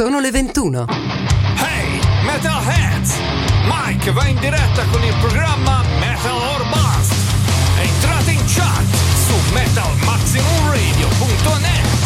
Sono le 21. Hey, Metalheads! Mike va in diretta con il programma Metal or Bust. Entrate in chat su metalmaximumradio.net.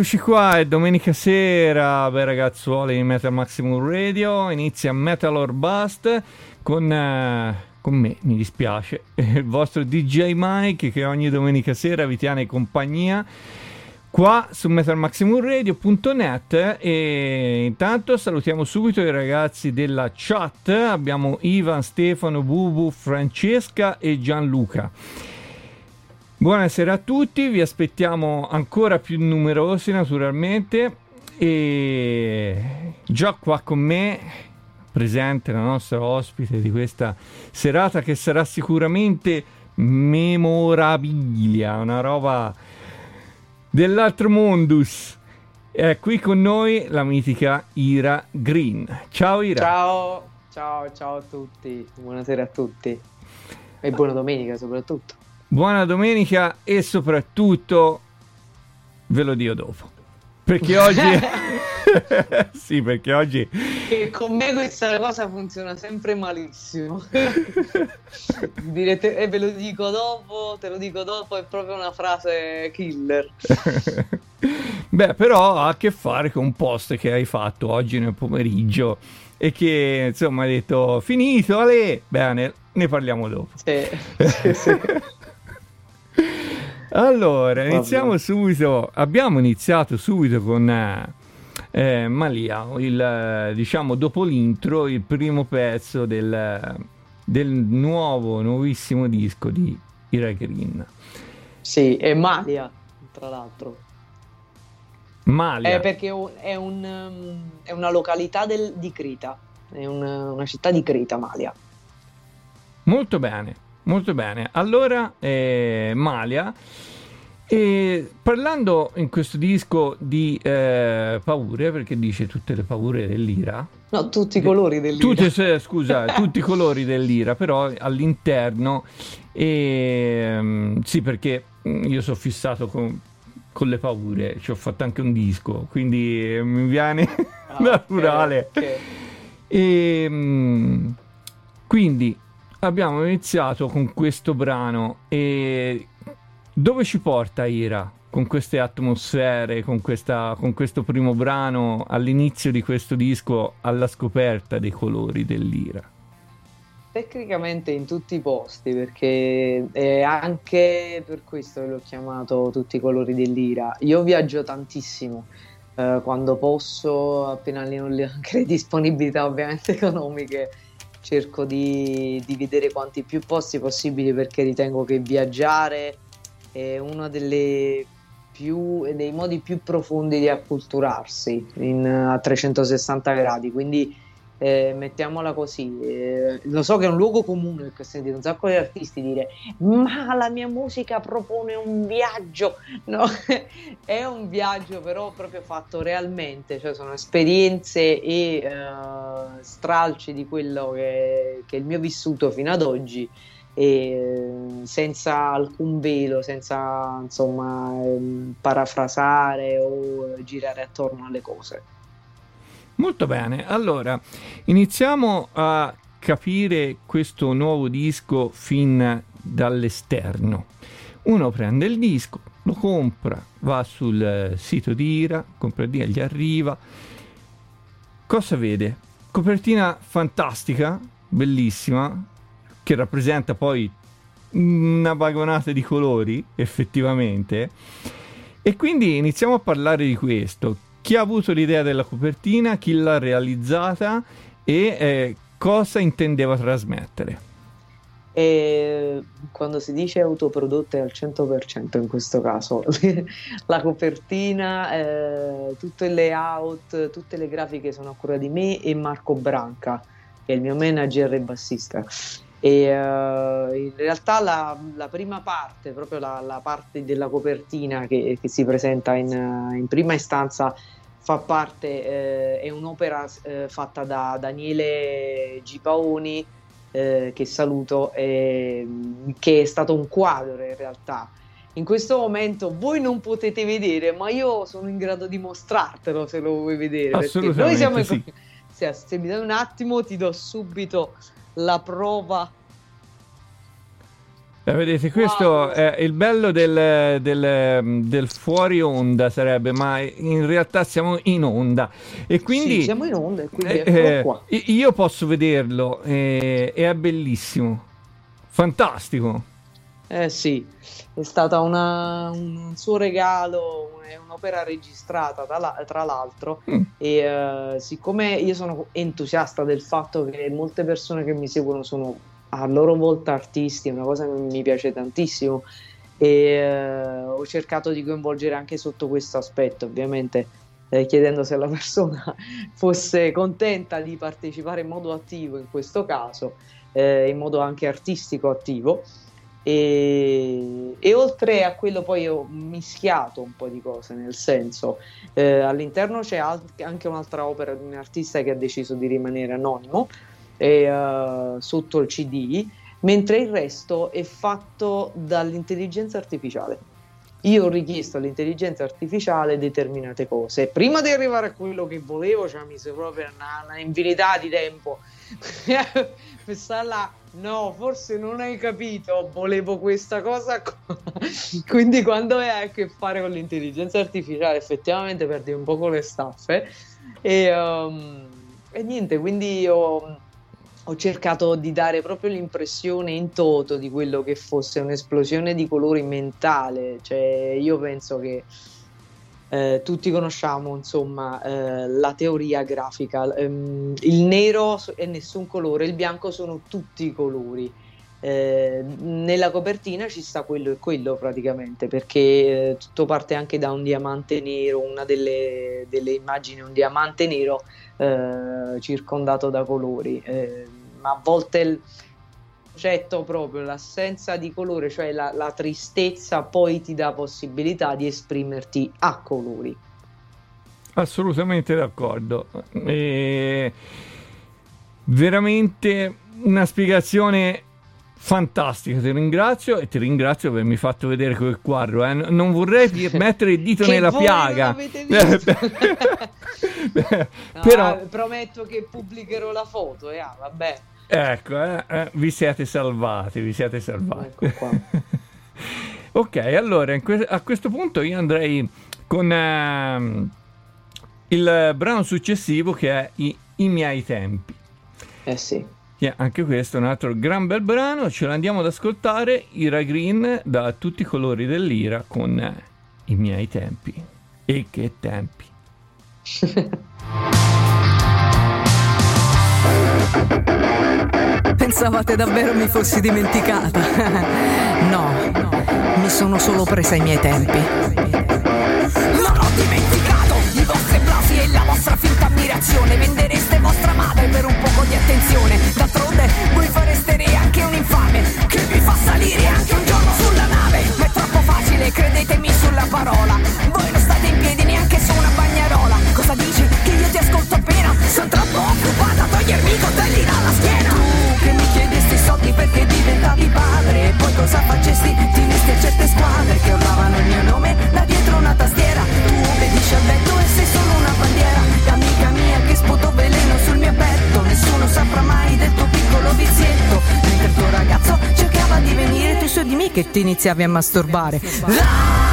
eccoci qua, è domenica sera, beh ragazzuoli di Metal Maximum Radio, inizia Metal or Bust con, eh, con me, mi dispiace, il vostro DJ Mike che ogni domenica sera vi tiene compagnia qua su metalmaximumradio.net e intanto salutiamo subito i ragazzi della chat, abbiamo Ivan, Stefano, Bubu, Francesca e Gianluca. Buonasera a tutti, vi aspettiamo ancora più numerosi naturalmente e già qua con me presente la nostra ospite di questa serata che sarà sicuramente memorabilia, una roba dell'altro mondus. È qui con noi la mitica Ira Green. Ciao Ira. Ciao, ciao, ciao a tutti, buonasera a tutti e buona domenica soprattutto. Buona domenica e soprattutto ve lo dico dopo. Perché oggi Sì, perché oggi E con me questa cosa funziona sempre malissimo. Direte, e ve lo dico dopo, te lo dico dopo, è proprio una frase killer. Beh, però ha a che fare con un post che hai fatto oggi nel pomeriggio e che insomma hai detto finito, Ale. Bene, ne parliamo dopo. Sì, sì, sì. Allora, iniziamo subito. Abbiamo iniziato subito con eh, eh, Malia, il, diciamo dopo l'intro, il primo pezzo del, del nuovo, nuovissimo disco di Ira Green. Sì, e Malia, tra l'altro. Malia. Eh, perché è un- è, un, è una località del- di Crita. è una, una città di Creta, Malia. Molto bene, molto bene. Allora, eh, Malia, e parlando in questo disco di eh, paure, perché dice tutte le paure dell'ira. No, tutti i colori dell'ira. Tutte, scusa, tutti i colori dell'ira, però all'interno. E, um, sì, perché io sono fissato con, con le paure, ci ho fatto anche un disco, quindi mi viene ah, naturale. Okay, okay. E, um, quindi abbiamo iniziato con questo brano e dove ci porta Ira con queste atmosfere, con, questa, con questo primo brano all'inizio di questo disco alla scoperta dei colori dell'Ira? Tecnicamente in tutti i posti, perché è anche per questo l'ho chiamato Tutti i colori dell'ira. Io viaggio tantissimo eh, quando posso, appena anche le disponibilità ovviamente economiche, cerco di, di vedere quanti più posti possibili perché ritengo che viaggiare è uno delle più, dei modi più profondi di acculturarsi in, a 360 gradi. Quindi eh, mettiamola così, eh, lo so che è un luogo comune perché ho sentito un sacco di artisti dire ma la mia musica propone un viaggio, no, è un viaggio però proprio fatto realmente, cioè sono esperienze e uh, stralci di quello che, che, è il mio vissuto fino ad oggi e senza alcun velo, senza insomma ehm, parafrasare o girare attorno alle cose. Molto bene, allora iniziamo a capire questo nuovo disco fin dall'esterno. Uno prende il disco, lo compra, va sul sito di Ira, compra il gli arriva. Cosa vede? Copertina fantastica, bellissima, che rappresenta poi una vagonata di colori, effettivamente. E quindi iniziamo a parlare di questo chi ha avuto l'idea della copertina, chi l'ha realizzata e eh, cosa intendeva trasmettere. E quando si dice autoprodotte al 100% in questo caso, la copertina, eh, tutto il layout, tutte le grafiche sono a cura di me e Marco Branca, che è il mio manager e bassista. E uh, in realtà la, la, prima parte, proprio la, la parte della copertina che, che si presenta in, in, prima istanza, fa parte, eh, è un'opera eh, fatta da Daniele Gipaoni, eh, che saluto, che è stato un quadro in realtà. In questo momento voi non potete vedere, ma io sono in grado di mostrartelo se lo vuoi vedere. Assolutamente. Noi siamo sì. se, se mi dai un attimo, ti do subito la prova eh, vedete, questo wow. è il bello del, del, del, fuori onda sarebbe, ma in realtà siamo in onda. E quindi, sì, siamo in onda, quindi eh, eh, io posso vederlo e è bellissimo, fantastico. Eh sì, è stata una, un suo regalo, è un'opera registrata tra, l'altro mm. e uh, siccome io sono entusiasta del fatto che molte persone che mi seguono sono a loro volta artisti, è una cosa che mi piace tantissimo e eh, ho cercato di coinvolgere anche sotto questo aspetto, ovviamente eh, chiedendo se la persona fosse contenta di partecipare in modo attivo in questo caso, eh, in modo anche artistico attivo. E, e, oltre a quello poi ho mischiato un po' di cose, nel senso eh, all'interno c'è anche un'altra opera di un artista che ha deciso di rimanere anonimo, e, uh, sotto il CD, mentre il resto è fatto dall'intelligenza artificiale. Io ho richiesto all'intelligenza artificiale determinate cose. Prima di arrivare a quello che volevo, cioè mi mise proprio una, una infinità di tempo là. No, forse non hai capito, volevo questa cosa. Quindi quando hai a che fare con l'intelligenza artificiale, effettivamente perdi un po' le staffe. E, um, e niente, quindi ho ho cercato di dare proprio l'impressione in toto di quello che fosse un'esplosione di colori mentale, cioè io penso che eh, tutti conosciamo insomma eh, la teoria grafica, ehm, il nero è nessun colore, il bianco sono tutti i colori. Eh, nella copertina ci sta quello e quello praticamente perché eh, tutto parte anche da un diamante nero, una delle, delle immagini un diamante nero eh, circondato da colori, eh, ma a volte il concetto proprio, l'assenza di colore, cioè la, la tristezza poi ti dà possibilità di esprimerti a colori. Assolutamente d'accordo. E veramente una spiegazione fantastica, ti ringrazio e ti ringrazio per avermi fatto vedere quel quadro. Eh. Non vorrei mettere il dito nella piaga. visto. Beh, Ah, Però, prometto che pubblicherò la foto, eh, ah, vabbè. Ecco, eh, eh, vi siete salvati, vi siete salvati. Ecco qua. ok, allora que- a questo punto io andrei con ehm, il brano successivo che è I, I miei tempi. Eh sì. Che anche questo è un altro gran bel brano, ce l'andiamo ad ascoltare, Ira Green da tutti i colori dell'ira con eh, I miei tempi. E che tempi. Pensavate davvero mi fossi dimenticata? No, mi sono solo presa i miei tempi. Non ho dimenticato i vostri applausi e la vostra finta ammirazione. Vendereste vostra madre per un poco di attenzione. D'altronde voi fareste re anche un infame Che vi fa salire anche un giorno sulla nave. Ma è troppo facile, credetemi sulla parola. Voi non state in piedi neanche su una bagnarola. Cosa dici? Che io ti ascolto appena? Sono troppo occupata a togliermi i coltelli cosa facesti? Ti unesti a certe squadre che urlavano il mio nome da dietro una tastiera. Tu obbedisci al vento e sei solo una bandiera. Amica mia che sputo veleno sul mio petto. Nessuno saprà mai del tuo piccolo vizietto. Mentre il tuo ragazzo cercava di venire Tu su di me che ti iniziavi a masturbare. Là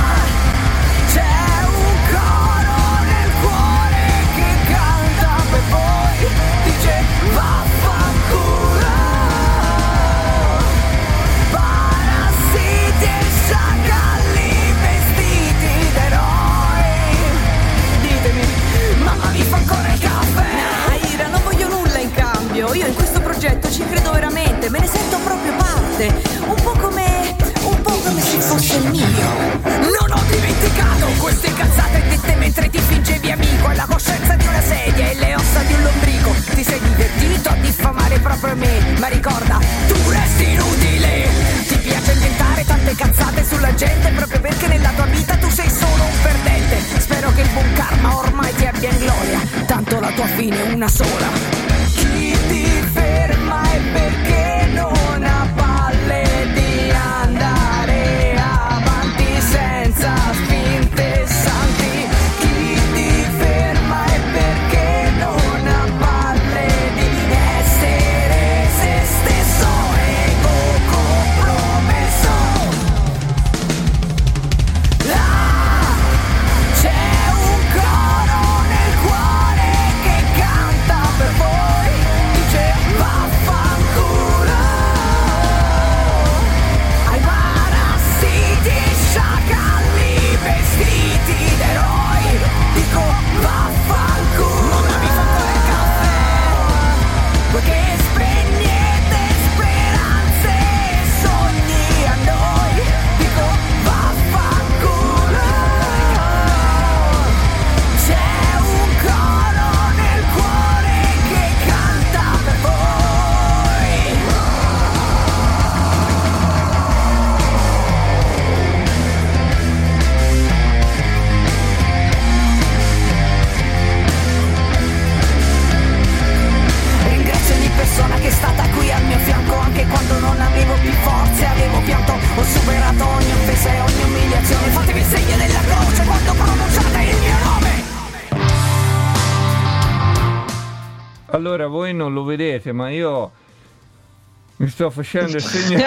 Ti sei divertito a diffamare proprio me Ma ricorda, tu resti inutile. Ti piace inventare tante cazzate sulla gente Proprio perché nella tua vita tu sei solo un perdente. Spero che il buon karma ormai ti abbia in gloria Tanto la tua fine è una sola. Chi ti ferma è perché non vedete, ma io mi sto facendo il segno,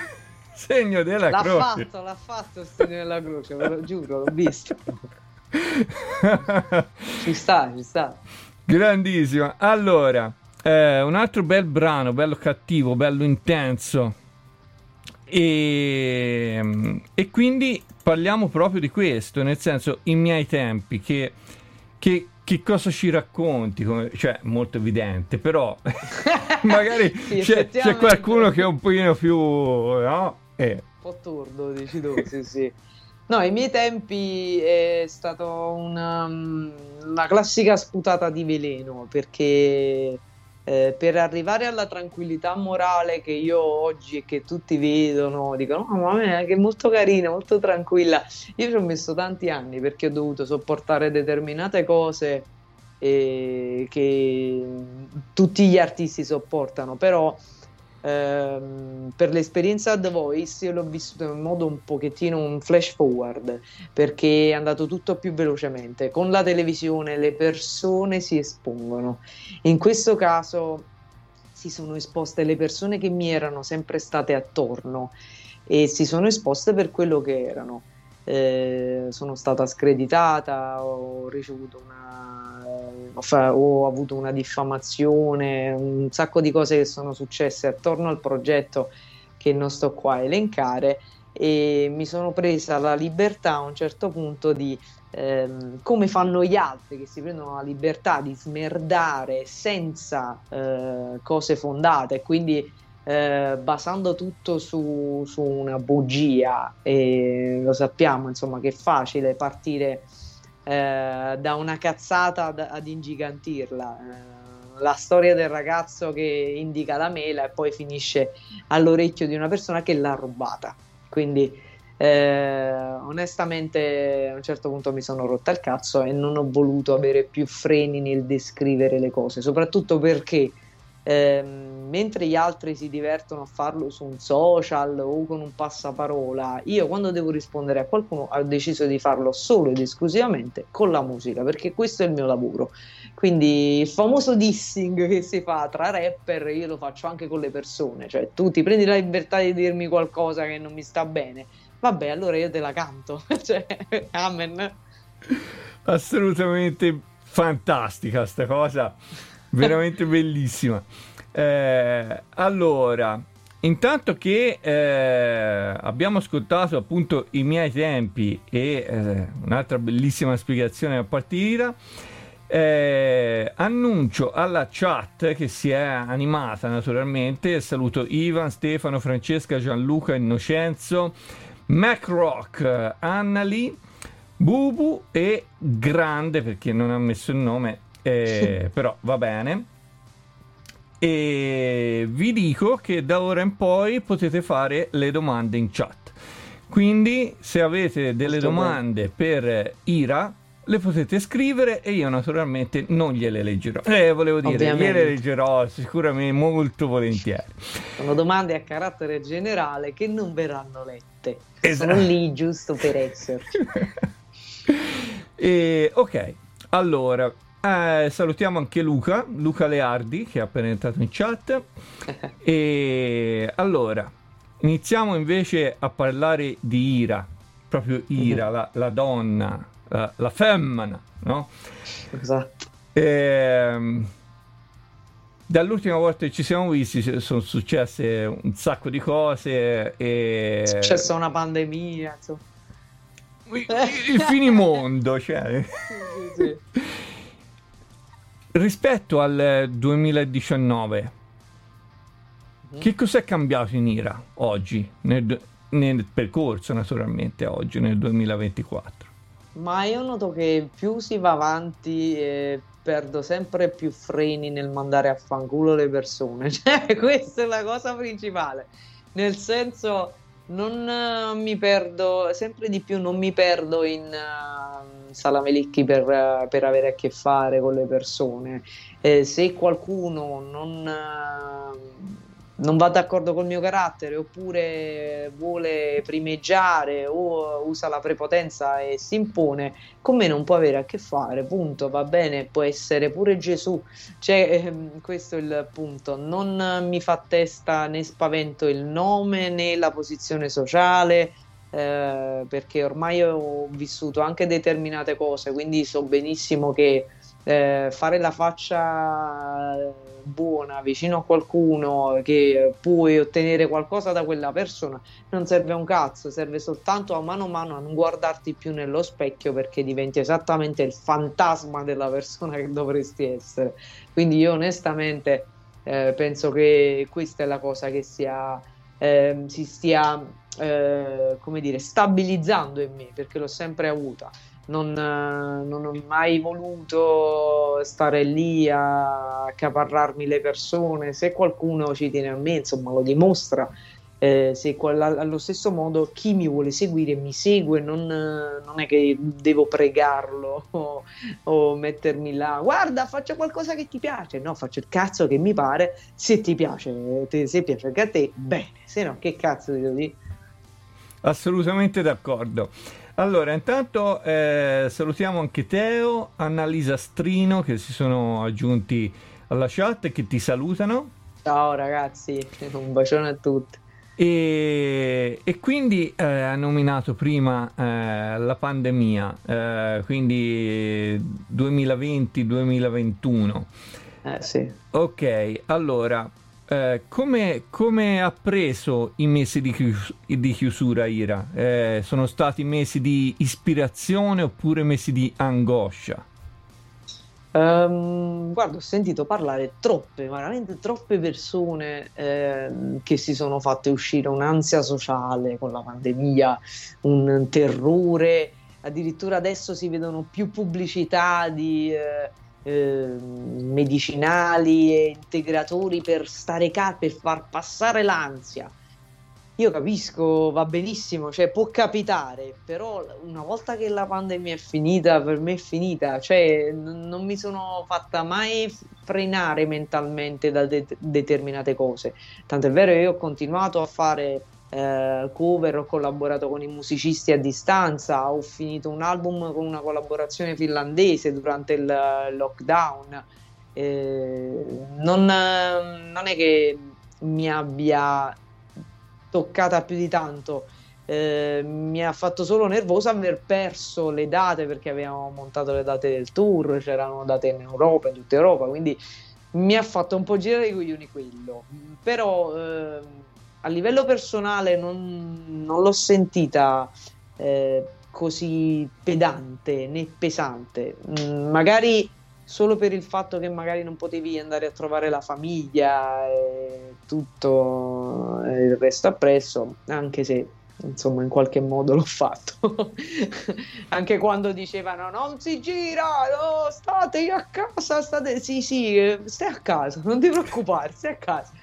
segno della L'ha croce. fatto, l'ha fatto il segno della croce, ve lo giuro, l'ho visto. Ci sta, ci sta. Grandissima. Allora, eh, un altro bel brano, bello cattivo, bello intenso. E, e quindi parliamo proprio di questo, nel senso, i miei tempi, che, che, che cosa ci racconti? Come- cioè, molto evidente, però magari Sì, c'è, c'è qualcuno che è un pochino più... No? Eh, Un po' tordo, dici tu, sì, sì. No, ai miei tempi è stata una, una classica sputata di veleno perché eh, per arrivare alla tranquillità morale che io oggi e che tutti vedono, dicono: "Oh, ma me che molto carina, molto tranquilla. Io ci ho messo tanti anni perché ho dovuto sopportare determinate cose eh, che tutti gli artisti sopportano, però ehm, per l'esperienza The Voice io l'ho vissuto in modo un pochettino un flash forward perché è andato tutto più velocemente. Con la televisione le persone si espongono. In questo caso si sono esposte le persone che mi erano sempre state attorno e si sono esposte per quello che erano. Eh, sono stata screditata, ho ricevuto una, ho avuto una diffamazione, un sacco di cose che sono successe attorno al progetto che non sto qua a elencare e mi sono presa la libertà a un certo punto di ehm, come fanno gli altri che si prendono la libertà di smerdare senza eh, cose fondate, quindi eh, basando tutto su, su una bugia e lo sappiamo insomma che è facile partire eh, da una cazzata ad, ad ingigantirla. Eh, la storia del ragazzo che indica la mela e poi finisce all'orecchio di una persona che l'ha rubata. Quindi eh, onestamente a un certo punto mi sono rotta il cazzo e non ho voluto avere più freni nel descrivere le cose, soprattutto perché ehm, mentre gli altri si divertono a farlo su un social o con un passaparola, io quando devo rispondere a qualcuno ho deciso di farlo solo ed esclusivamente con la musica, perché questo è il mio lavoro. Quindi il famoso dissing che si fa tra rapper io lo faccio anche con le persone, cioè tu ti prendi la libertà di dirmi qualcosa che non mi sta bene, vabbè allora io te la canto, cioè amen. assolutamente fantastica sta cosa, veramente bellissima. Eh, allora, intanto che eh, abbiamo ascoltato appunto i miei tempi e eh, un'altra bellissima spiegazione di Ira, eh, annuncio alla chat che si è animata naturalmente. Saluto Ivan, Stefano, Francesca, Gianluca, Innocenzo, Mac Rock, Annali, Bubu e Grande perché non ha messo il nome, eh, però va bene. E vi dico che da ora in poi potete fare le domande in chat. Quindi, se avete delle Questo domande per Ira, le potete scrivere e io naturalmente non gliele leggerò. Eh, volevo dire, Ovviamente. gliele leggerò sicuramente molto volentieri. Sono domande a carattere generale che non verranno lette, Esatto. sono lì giusto per esserci. E, ok, allora eh, salutiamo anche Luca, Luca Leardi che è appena entrato in chat. E allora iniziamo invece a parlare di Ira, proprio Ira, la, la donna, la, la femmina, no? Esatto. Ehm, dall'ultima volta che ci siamo visti sono successe un sacco di cose e È successa una pandemia, insomma. il, il finimondo, cioè. Sì, sì, sì. Rispetto al 2019, che cos'è cambiato in Ira oggi, nel, nel percorso naturalmente oggi, nel 2024? Ma io noto che più si va avanti e perdo sempre più freni nel mandare a fanculo le persone. Cioè, questa è la cosa principale. Nel senso, non eh, mi perdo, sempre di più non mi perdo in uh, salamelicchi per, per avere a che fare con le persone. Eh, se qualcuno non, eh, non va d'accordo col mio carattere oppure vuole primeggiare o usa la prepotenza e si impone, con me non può avere a che fare, punto, va bene, può essere pure Gesù, cioè, ehm, questo è il punto, non mi fa testa né spavento il nome né la posizione sociale, eh, perché ormai ho vissuto anche determinate cose, quindi so benissimo che eh, fare la faccia buona vicino a qualcuno che puoi ottenere qualcosa da quella persona non serve un cazzo, serve soltanto a mano a mano a non guardarti più nello specchio perché diventi esattamente il fantasma della persona che dovresti essere. Quindi io onestamente Eh, penso che questa è la cosa che sia, ehm, si stia eh, come dire, stabilizzando in me perché l'ho sempre avuta. Non, eh, non ho mai voluto stare lì a accaparrarmi le persone. Se qualcuno ci tiene a me, insomma, lo dimostra eh, se allo stesso modo chi mi vuole seguire mi segue, non, non è che devo pregarlo o, o, mettermi là, guarda, faccio qualcosa che ti piace, no, faccio il cazzo che mi pare, se ti piace, te, se piace anche a te, bene, se no, che cazzo devo dire? Assolutamente d'accordo. Allora, intanto eh, salutiamo anche Teo, Annalisa Strino che si sono aggiunti alla chat e che ti salutano. Ciao ragazzi, un bacione a tutti. E, e, quindi eh, ha nominato prima eh, la pandemia, eh, quindi 2020-2021. Eh sì. Ok, allora, eh, come, ha preso i mesi di, chius- di chiusura Ira? Eh, sono stati mesi di ispirazione oppure mesi di angoscia? Um, guarda, ho sentito parlare troppe, veramente troppe persone eh, che si sono fatte uscire un'ansia sociale con la pandemia, un terrore. Addirittura adesso si vedono più pubblicità di eh, eh, medicinali e integratori per stare calmi, per far passare l'ansia io capisco, va benissimo, cioè può capitare, però una volta che la pandemia è finita, per me è finita, cioè n- non mi sono fatta mai frenare mentalmente da de- determinate cose. Tanto è vero che io ho continuato a fare eh, cover, ho collaborato con i musicisti a distanza, ho finito un album con una collaborazione finlandese durante il lockdown. Eh, non, non è che mi abbia toccata più di tanto. Eh, mi ha fatto solo nervoso aver perso le date perché avevamo montato le date del tour, c'erano date in Europa, in tutta Europa, quindi mi ha fatto un po' girare i coglioni quello. Però eh, a livello personale non, non l'ho sentita eh, così pedante né pesante. Mm, magari solo per il fatto che magari non potevi andare a trovare la famiglia e tutto il resto appresso, anche se insomma in qualche modo l'ho fatto anche quando dicevano non si gira no, state a casa state sì sì stai a casa non ti preoccupare stai a casa eh,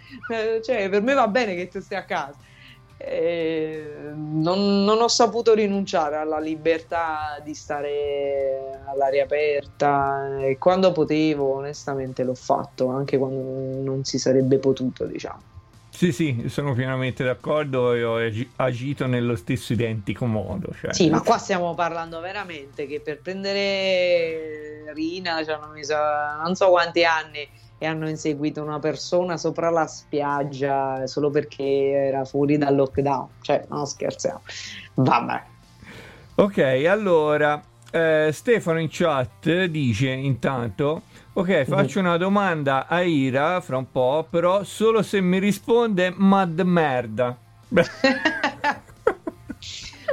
cioè per me va bene che tu stai a casa eh, non, non, ho saputo rinunciare alla libertà di stare all'aria aperta e quando potevo onestamente l'ho fatto anche quando non si sarebbe potuto diciamo sì, sì, sono pienamente d'accordo e ho agito nello stesso identico modo. Cioè. Sì, ma qua stiamo parlando veramente che per prendere Rina ci hanno messo non so quanti anni e hanno inseguito una persona sopra la spiaggia solo perché era fuori dal lockdown. Cioè, non scherziamo. Vabbè. Ok, allora eh, Stefano in chat dice intanto ok faccio una domanda a Ira fra un po' però solo se mi risponde mad merda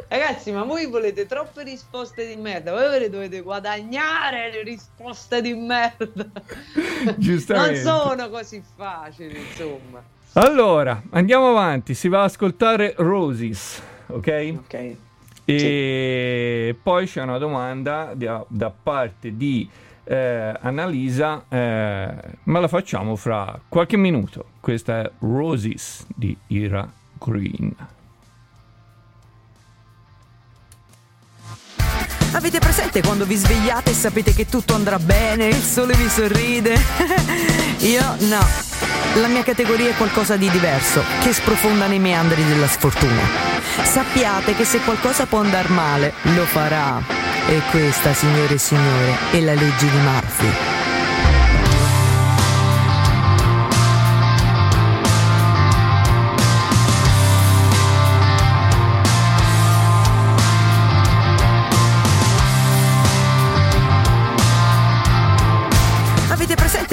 Ragazzi, ma voi volete troppe risposte di merda, voi dovete guadagnare le risposte di merda. Giustamente. Non sono così facili, insomma. Allora, andiamo avanti, si va ad ascoltare Roses, ok? Ok. E sì. poi c'è una domanda da, da parte di eh, Annalisa, eh, ma la facciamo fra qualche minuto. Questa è Roses di Ira Green. Avete presente quando vi svegliate e sapete che tutto andrà bene, il sole vi sorride? Io no. La mia categoria è qualcosa di diverso, che sprofonda nei meandri della sfortuna. Sappiate che se qualcosa può andare male, lo farà. E questa, signore e signore, è la legge di Murphy.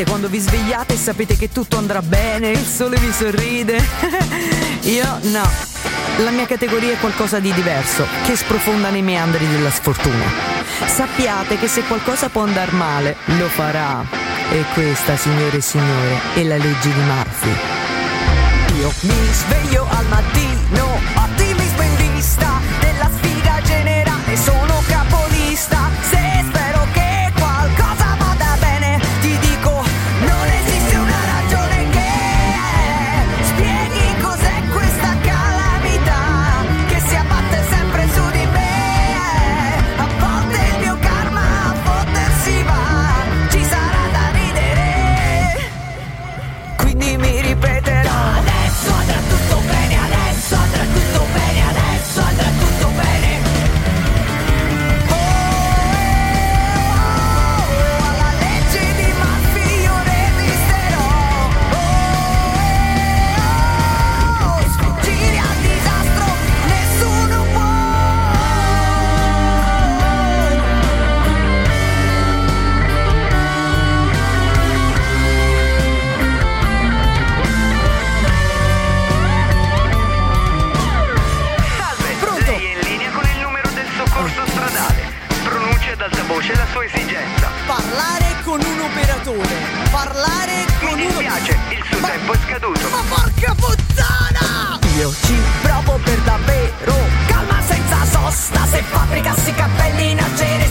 Presente quando vi svegliate sapete che tutto andrà bene, il sole vi sorride? Io no. La mia categoria è qualcosa di diverso, che sprofonda nei meandri della sfortuna. Sappiate che se qualcosa può andare male, lo farà. E questa, signore e signore, è la legge di Murphy. Io mi sveglio al mattino, ottimismo operatore Parlare con Mi uno dispiace, il suo tempo è scaduto. Ma porca puttana! Io ci provo per davvero Calma senza sosta Se fabbricassi cappelli nascereste senza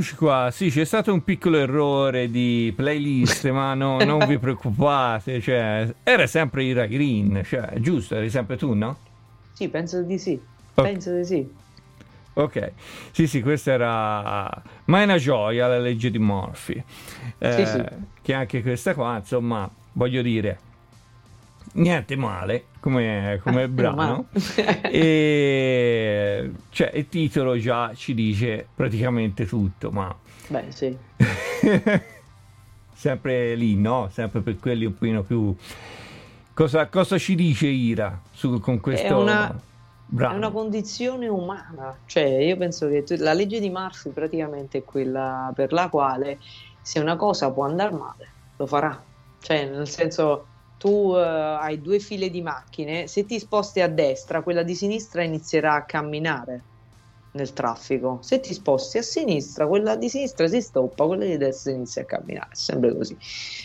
E rieccoci qua, sì c'è stato un piccolo errore di playlist ma no- non vi preoccupate, cioè, era sempre Ira Green, cioè, giusto, eri sempre tu no? Sì, penso di sì. Ok. Penso di sì. Ok, sì sì, questa era... Ma è una gioia la legge di Murphy, Eh, Sì, sì. che anche questa qua, insomma, voglio dire, niente male come, come Eh, brano. e cioè, il titolo già ci dice praticamente tutto, ma Beh, sì. sempre lì, no? Sempre per quelli un pochino più... Cosa, cosa ci dice Ira su, con questo una- brano? È una condizione umana, cioè io penso che tu- la legge di Murphy praticamente è quella per la quale se una cosa può andare male, lo farà. Cioè, nel senso, tu eh, hai due file di macchine, se ti sposti a destra, quella di sinistra inizierà a camminare nel traffico. Se ti sposti a sinistra, quella di sinistra si stoppa, quella di destra inizia a camminare, sempre così.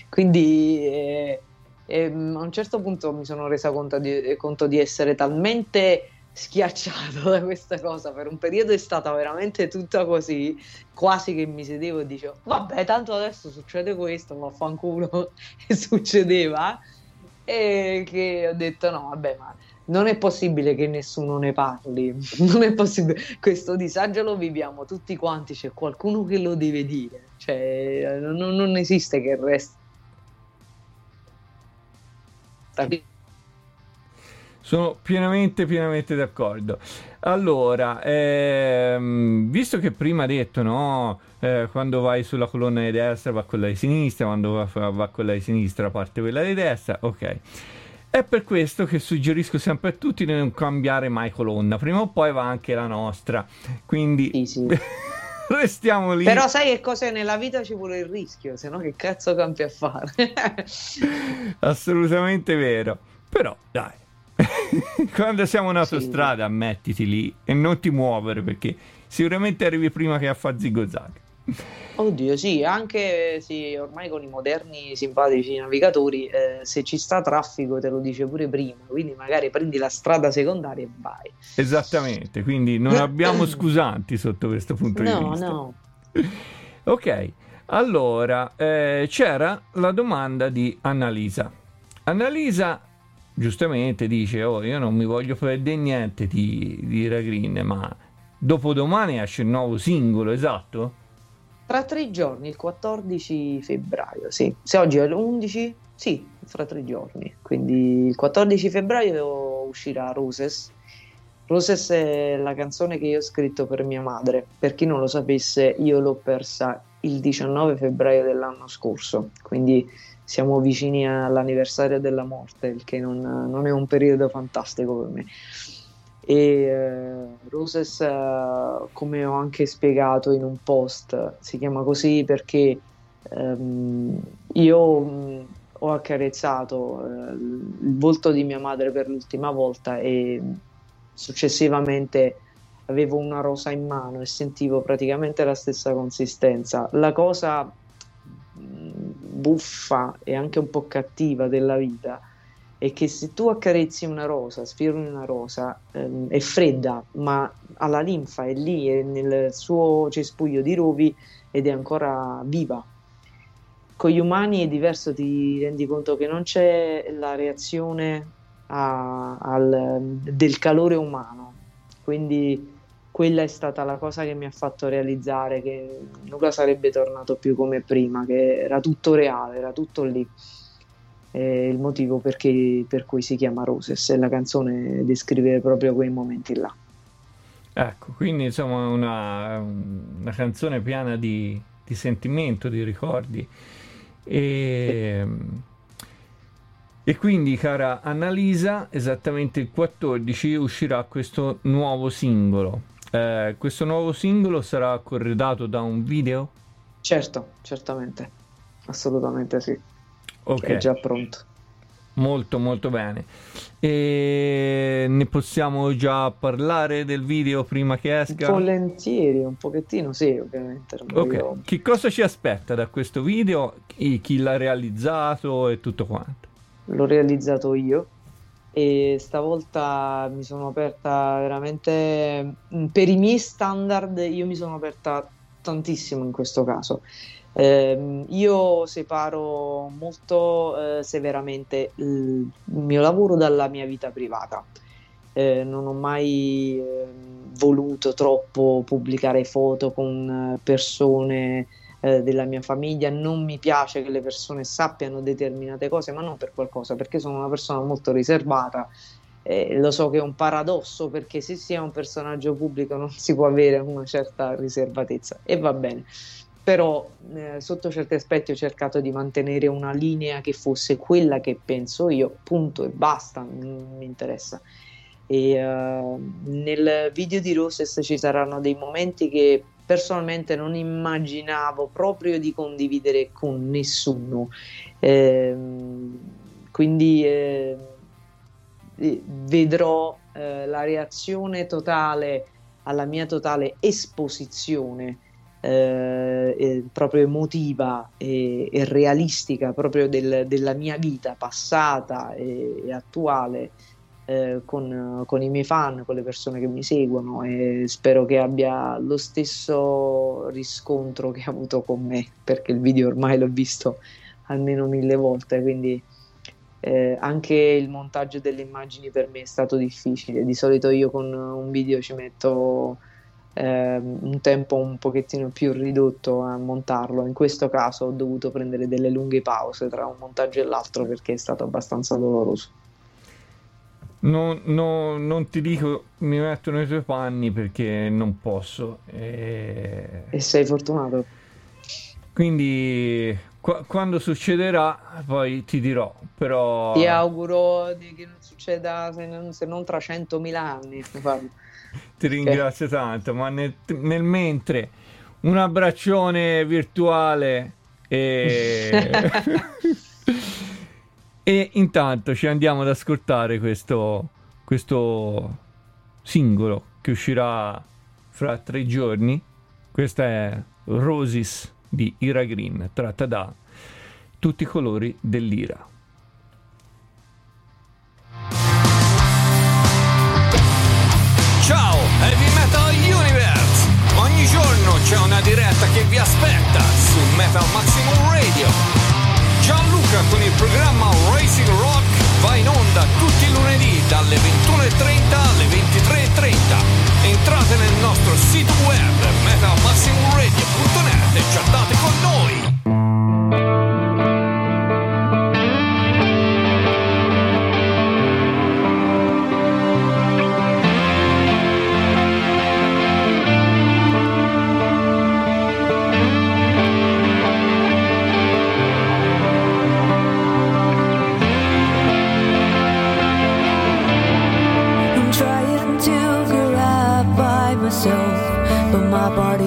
Quindi eh, ehm, a un certo punto mi sono resa conto di, conto di essere talmente schiacciato da questa cosa per un periodo è stata veramente tutta così quasi che mi sedevo e dicevo vabbè tanto adesso succede questo vaffanculo e succedeva e che ho detto no vabbè ma non è possibile che nessuno ne parli. Non è possibile. Questo disagio lo viviamo tutti quanti c'è qualcuno che lo deve dire. Cioè non, non esiste che resta Sono pienamente, pienamente d'accordo. Allora, ehm, visto che prima hai detto, no, eh, quando vai sulla colonna di destra va quella di sinistra, quando va, va quella di sinistra parte quella di destra, ok. È per questo che suggerisco sempre a tutti di non cambiare mai colonna, prima o poi va anche la nostra. Quindi sì, sì. restiamo lì. Però sai che cos'è nella vita ci vuole il rischio, se no che cazzo campi a fare? Assolutamente vero. Però, dai, quando siamo in autostrada, mettiti lì e non ti muovere perché sicuramente arrivi prima che a fare zigozag. Oddio, sì, anche sì, ormai con i moderni simpatici navigatori, eh, se ci sta traffico te lo dice pure prima, quindi magari prendi la strada secondaria e vai. Esattamente, quindi non abbiamo scusanti sotto questo punto di No, vista. no. Ok, allora eh, c'era la domanda di Annalisa. Annalisa giustamente dice: Oh, io non mi voglio perdere niente di, di Ragreen, ma dopodomani esce il nuovo singolo, esatto? Tra tre giorni, il 14 febbraio, sì. Se oggi è l'11, sì, fra tre giorni. Quindi il 14 febbraio uscirà Roses. Roses è la canzone che io ho scritto per mia madre. Per chi non lo sapesse, io l'ho persa il 19 febbraio dell'anno scorso, quindi siamo vicini all'anniversario della morte, il che non, non è un periodo fantastico per me. E eh, Roses, eh, come ho anche spiegato in un post, si chiama così perché ehm, io mh, ho accarezzato eh, il volto di mia madre per l'ultima volta e successivamente avevo una rosa in mano e sentivo praticamente la stessa consistenza. La cosa buffa e anche un po' cattiva della vita è che se tu accarezzi una rosa, sfiori una rosa, ehm, è fredda, ma ha la linfa, è lì, è nel suo cespuglio di rovi ed è ancora viva. Con gli umani è diverso, ti rendi conto che non c'è la reazione a- al- del calore umano, quindi quella è stata la cosa che mi ha fatto realizzare che nulla sarebbe tornato più come prima, che era tutto reale, era tutto lì è il motivo perché- per cui si chiama Roses e la canzone descrive proprio quei momenti là. Ecco, quindi insomma una, una canzone piena di, di sentimento, di ricordi. E, e quindi, cara Annalisa, esattamente il 14 uscirà questo nuovo singolo. Eh, questo nuovo singolo sarà corredato da un video? Certo, certamente, assolutamente sì, Ok, è già pronto. molto molto bene. E ne possiamo già parlare del video prima che esca? Volentieri, un pochettino sì, ovviamente. Ok, voglio- che cosa ci aspetta da questo video? Chi, chi l'ha realizzato e tutto quanto? L'ho realizzato io e stavolta mi sono aperta veramente mm, per i miei standard, io mi sono aperta tantissimo in questo caso. Ehm, io separo molto eh, severamente il mio lavoro dalla mia vita privata. Eh, non ho mai ehm, voluto troppo pubblicare foto con eh, persone eh, della mia famiglia, non mi piace che le persone sappiano determinate cose, ma non per qualcosa, perché sono una persona molto riservata. Eh, lo so che è un paradosso perché se si è un personaggio pubblico non si può avere una certa riservatezza e va bene. Però eh, sotto certi aspetti ho cercato di mantenere una linea che fosse quella che penso io, punto e basta, non mi interessa. E eh, nel video di Roses ci saranno dei momenti che personalmente non immaginavo proprio di condividere con nessuno. Ehm, quindi eh, eh, vedrò eh, la reazione totale alla mia totale esposizione eh, eh, proprio emotiva e, e realistica proprio del- della mia vita passata e, e attuale eh, con, con i miei fan, con le persone che mi seguono e spero che abbia lo stesso riscontro che ha avuto con me perché il video ormai l'ho visto almeno mille volte quindi eh, anche il montaggio delle immagini per me è stato difficile. Di solito io con un video ci metto ehm, un tempo un pochettino più ridotto a montarlo. In questo caso ho dovuto prendere delle lunghe pause tra un montaggio e l'altro perché è stato abbastanza doloroso. Non, non, non, ti dico mi metto nei tuoi panni perché non posso. E, e sei fortunato. Quindi qu- quando succederà poi ti dirò, però... Ti auguro di che non succeda se non, se non tra 100.000 anni. ti ringrazio okay. tanto, ma nel, nel, mentre un abbraccione virtuale e... E intanto ci andiamo ad ascoltare questo, questo singolo che uscirà fra tre giorni. Questa è Roses di Ira Green, tratta da Tutti i colori dell'ira. Ciao, Heavy Metal Universe! Ogni giorno c'è una diretta che vi aspetta su Metal Maximum Radio. John Rock con il programma Racing Rock va in onda tutti i lunedì dalle 21.30 alle 23.30. Entrate nel nostro sito web metalmaximumradio.net e chattate con noi. my body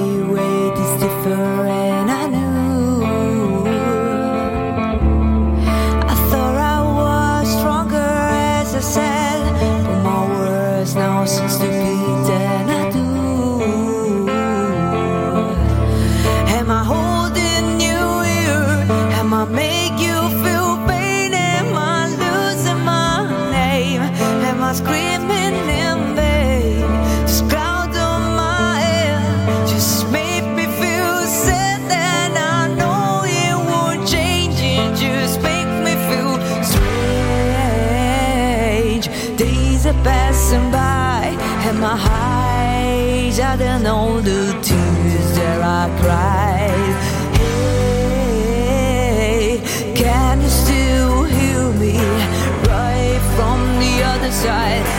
passing by, and my eyes are the only tears that I cry. Hey, can you still hear me right from the other side?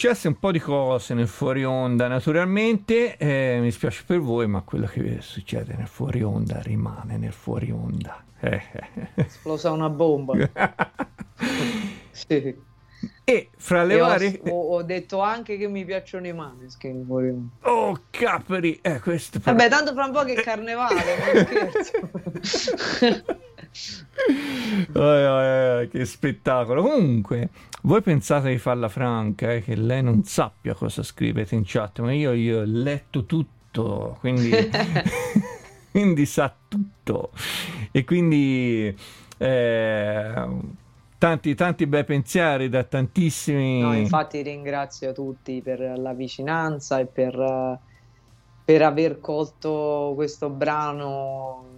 successe un po' di cose nel fuori onda, naturalmente, eh, mi spiace per voi, ma quello che succede nel fuori onda rimane nel fuori onda. Eh. Esplosa una bomba. sì. E fra le e varie... Ho, ho, detto anche che mi piacciono i maneskin fuori onda. Oh, capri! Eh, questo... Però... Vabbè, tanto fra un po' che carnevale, non scherzo. Che spettacolo. Comunque, voi pensate di farla franca, eh, che lei non sappia cosa scrivete in chat, ma io, io ho letto tutto, quindi, quindi sa tutto. E quindi eh, tanti, tanti bei pensieri da tantissimi... No, infatti ringrazio tutti per la vicinanza e per, eh, per aver colto questo brano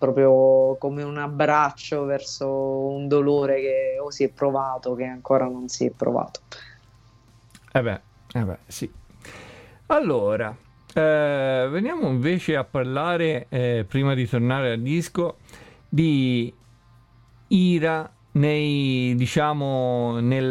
proprio come un abbraccio verso un dolore che o si è provato che ancora non si è provato. Eh beh, eh beh, sì. Allora, eh, veniamo invece a parlare, eh, prima di tornare al disco, di ira nei, diciamo, nel,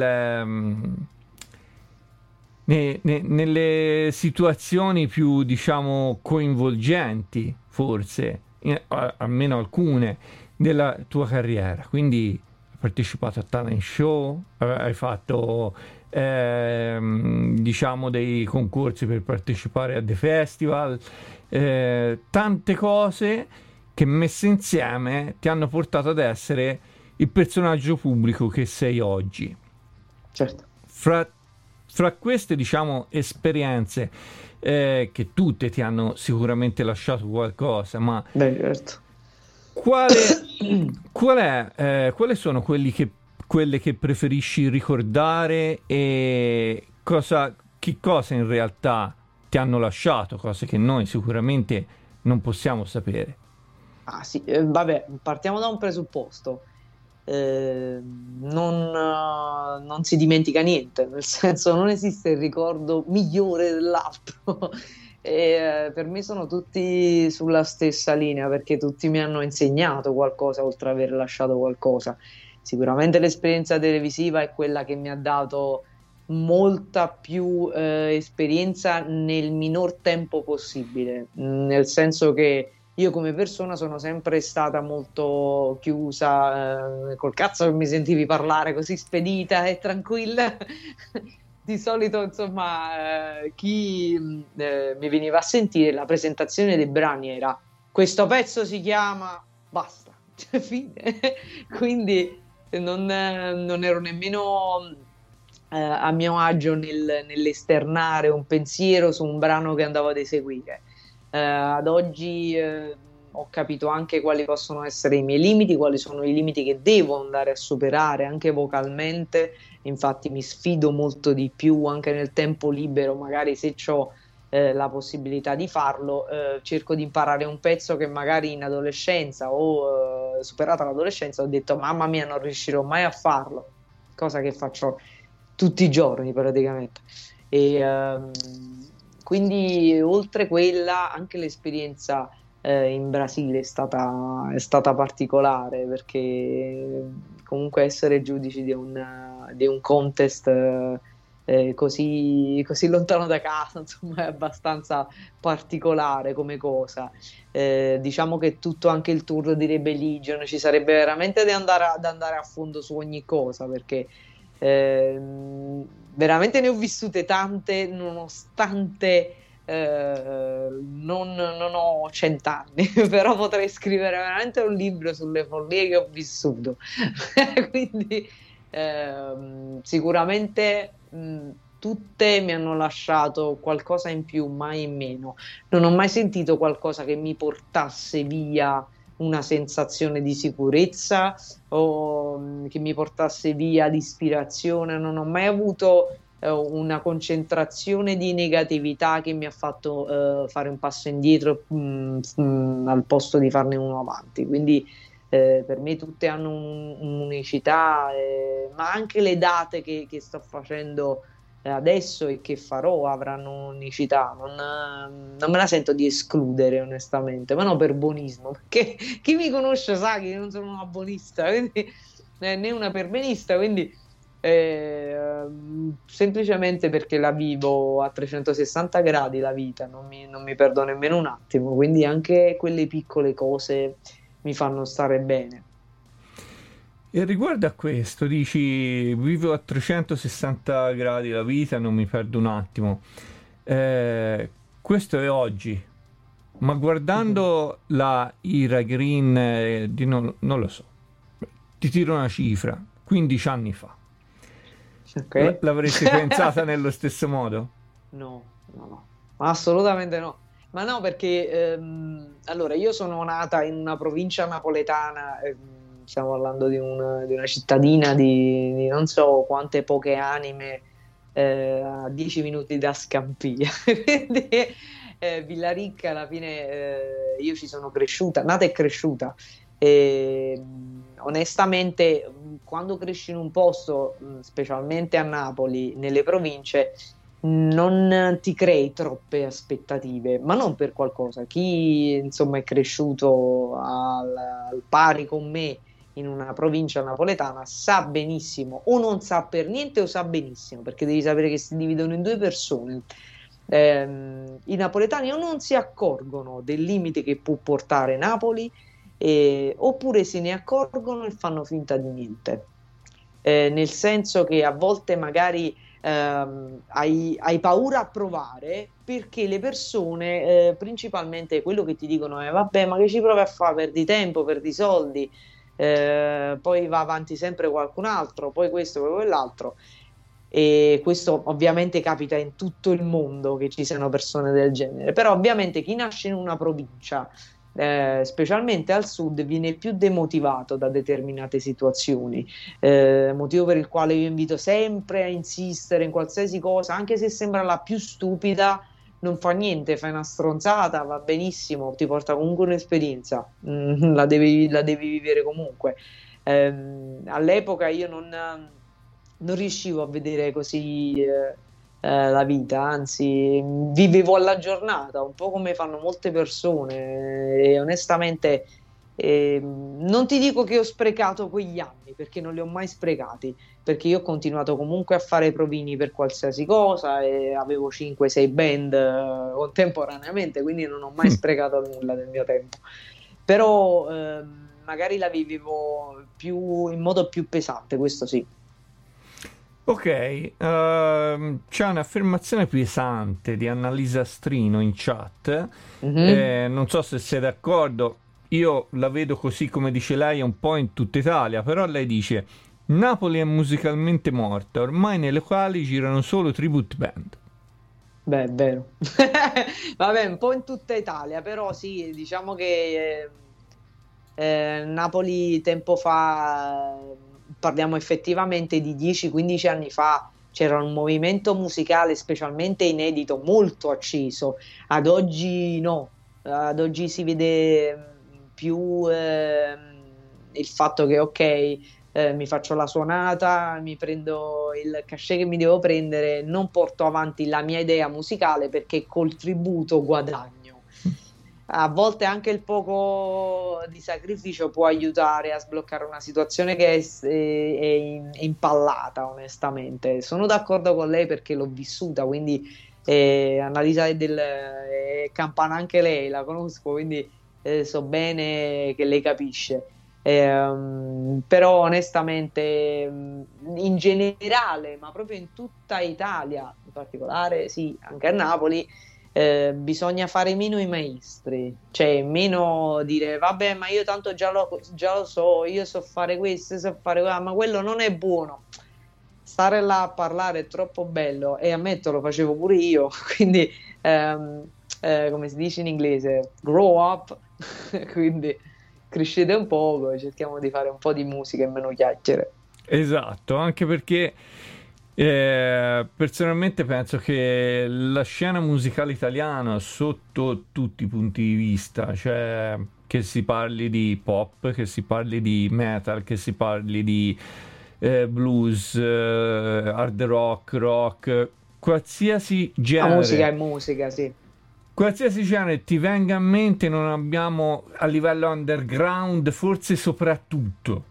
ne- ne- nelle situazioni più, diciamo, coinvolgenti, forse, almeno alcune, della tua carriera. Quindi hai partecipato a talent show, hai fatto ehm, diciamo dei concorsi per partecipare a dei festival, eh, tante cose che messe insieme ti hanno portato ad essere il personaggio pubblico che sei oggi. Certo. Fra, fra queste, diciamo, esperienze eh, che tutte ti hanno sicuramente lasciato qualcosa, ma Beh, certo. quale, qual è, eh, quali sono quelli che, quelle che preferisci ricordare e cosa, che cosa in realtà ti hanno lasciato, cose che noi sicuramente non possiamo sapere. Ah, sì, eh, vabbè, partiamo da un presupposto. Eh, non, non si dimentica niente, nel senso non esiste il ricordo migliore dell'altro. E, eh, per me sono tutti sulla stessa linea perché tutti mi hanno insegnato qualcosa oltre ad aver lasciato qualcosa. Sicuramente l'esperienza televisiva è quella che mi ha dato molta più eh, esperienza nel minor tempo possibile, nel senso che io come persona sono sempre stata molto chiusa, eh, col cazzo che mi sentivi parlare così spedita e tranquilla. Di solito, insomma, eh, chi mh, eh, mi veniva a sentire la presentazione dei brani era questo pezzo si chiama basta, cioè, fine. Quindi non, non ero nemmeno eh, a mio agio nel- nell'esternare un pensiero su un brano che andavo ad eseguire. Eh, ad oggi eh, ho capito anche quali possono essere i miei limiti, quali sono i limiti che devo andare a superare anche vocalmente. Infatti mi sfido molto di più anche nel tempo libero, magari se ho la possibilità di farlo, eh, cerco di imparare un pezzo che magari in adolescenza o eh, superata l'adolescenza ho detto mamma mia non riuscirò mai a farlo, cosa che faccio tutti i giorni praticamente. E, ehm, quindi oltre quella anche l'esperienza eh, in Brasile è stata, è stata particolare perché comunque essere giudici di un, di un contest eh, eh, così, così lontano da casa insomma è abbastanza particolare come cosa. Eh, diciamo che tutto anche il tour di Rebellion ci sarebbe veramente da andare andare a fondo su ogni cosa perché ehm, veramente ne ho vissute tante nonostante eh, non, non ho cent'anni, però potrei scrivere veramente un libro sulle follie che ho vissuto. Quindi ehm, sicuramente mh, tutte mi hanno lasciato qualcosa in più, mai in meno. Non ho mai sentito qualcosa che mi portasse via una sensazione di sicurezza o mh, che mi portasse via di ispirazione. Non ho mai avuto eh, una concentrazione di negatività che mi ha fatto eh, fare un passo indietro mh, mh, al posto di farne uno avanti. Quindi eh, per me tutte hanno un- un'unicità, eh, ma anche le date che, che sto facendo adesso e che farò avranno un'unicità. Non, eh, non me la sento di escludere onestamente, ma non per buonismo, perché chi mi conosce sa che io non sono una buonista, quindi, eh, né una perbenista, quindi eh, semplicemente perché la vivo a 360 gradi la vita, non mi, non mi perdo nemmeno un attimo, quindi anche quelle piccole cose mi fanno stare bene. E riguardo a questo, dici, vivo a 360 gradi la vita, non mi perdo un attimo. Eh, questo è oggi, ma guardando la Ira Green, eh, non, non lo so, ti tiro una cifra, 15 anni fa. Ok? L- l'avresti pensata nello stesso modo? No, no, no, assolutamente no. Ma no, perché ehm, allora io sono nata in una provincia napoletana, ehm, stiamo parlando di una, di una cittadina di, di non so quante poche anime eh, a 10 minuti da Scampia. Quindi eh, Villaricca alla fine eh, io ci sono cresciuta, nata e cresciuta. E, mh, onestamente, mh, quando cresci in un posto, mh, specialmente a Napoli, nelle province, non ti crei troppe aspettative, ma non per qualcosa. Chi insomma è cresciuto al, al pari con me in una provincia napoletana sa benissimo, o non sa per niente o sa benissimo, perché devi sapere che si dividono in due persone. Ehm, I napoletani o non si accorgono del limite che può portare Napoli, eh, oppure se ne accorgono e fanno finta di niente. Eh, nel senso che a volte magari ehm, hai, hai paura a provare perché le persone, eh, principalmente quello che ti dicono è vabbè, ma che ci provi a fare? Perdi tempo, perdi soldi, eh, poi va avanti sempre qualcun altro, poi questo, poi quell'altro. E questo ovviamente capita in tutto il mondo che ci siano persone del genere, però ovviamente chi nasce in una provincia, eh, specialmente al sud, viene più demotivato da determinate situazioni, eh, motivo per il quale io invito sempre a insistere in qualsiasi cosa, anche se sembra la più stupida, non fa niente, fai una stronzata, va benissimo, ti porta comunque un'esperienza, mm, la devi, la devi vivere comunque. Ehm, all'epoca io non, non riuscivo a vedere così eh, eh, la vita, anzi vivevo alla giornata, un po' come fanno molte persone e onestamente eh, non ti dico che ho sprecato quegli anni perché non li ho mai sprecati, perché io ho continuato comunque a fare provini per qualsiasi cosa e avevo 5-6 band eh, contemporaneamente, quindi non ho mai Mm. sprecato nulla del mio tempo. Però ehm, magari la vivevo più, in modo più pesante, questo sì. Ok, ehm, c'è un'affermazione pesante di Annalisa Strino in chat. Mhm. Eh, non so se sei d'accordo, io la vedo così come dice lei un po' in tutta Italia, però lei dice Napoli è musicalmente morta, ormai nelle quali girano solo tribute band. Beh, è vero. Vabbè, un po' in tutta Italia, però sì, diciamo che eh, eh, Napoli tempo fa, eh, parliamo effettivamente di 10-15 anni fa, c'era un movimento musicale specialmente inedito, molto acceso. Ad oggi no, ad oggi si vede più ehm, il fatto che ok, eh, mi faccio la suonata, mi prendo il cachet che mi devo prendere, non porto avanti la mia idea musicale perché col tributo guadagno. A volte anche il poco di sacrificio può aiutare a sbloccare una situazione che è, è- è impallata, onestamente. Sono d'accordo con lei perché l'ho vissuta, quindi eh, Annalisa del, è campana anche lei, la conosco, quindi eh, so bene che lei capisce. Ehm, però onestamente in generale, ma proprio in tutta Italia, in particolare sì, anche a Napoli, eh, bisogna fare meno i maestri, cioè meno dire vabbè ma io tanto già lo, già lo so, io so fare questo, so fare quello, ma quello non è buono. Stare là a parlare è troppo bello e ammetto lo facevo pure io, quindi ehm, eh, come si dice in inglese, grow up, quindi crescete un poco, cerchiamo di fare un po' di musica e meno chiacchiere. Esatto, anche perché eh, personalmente penso che la scena musicale italiana sotto tutti i punti di vista, cioè che si parli di pop, che si parli di metal, che si parli di eh, blues, eh, hard rock, rock, qualsiasi La genere. musica è musica, sì. Qualsiasi genere ti venga a mente, non abbiamo a livello underground, forse soprattutto.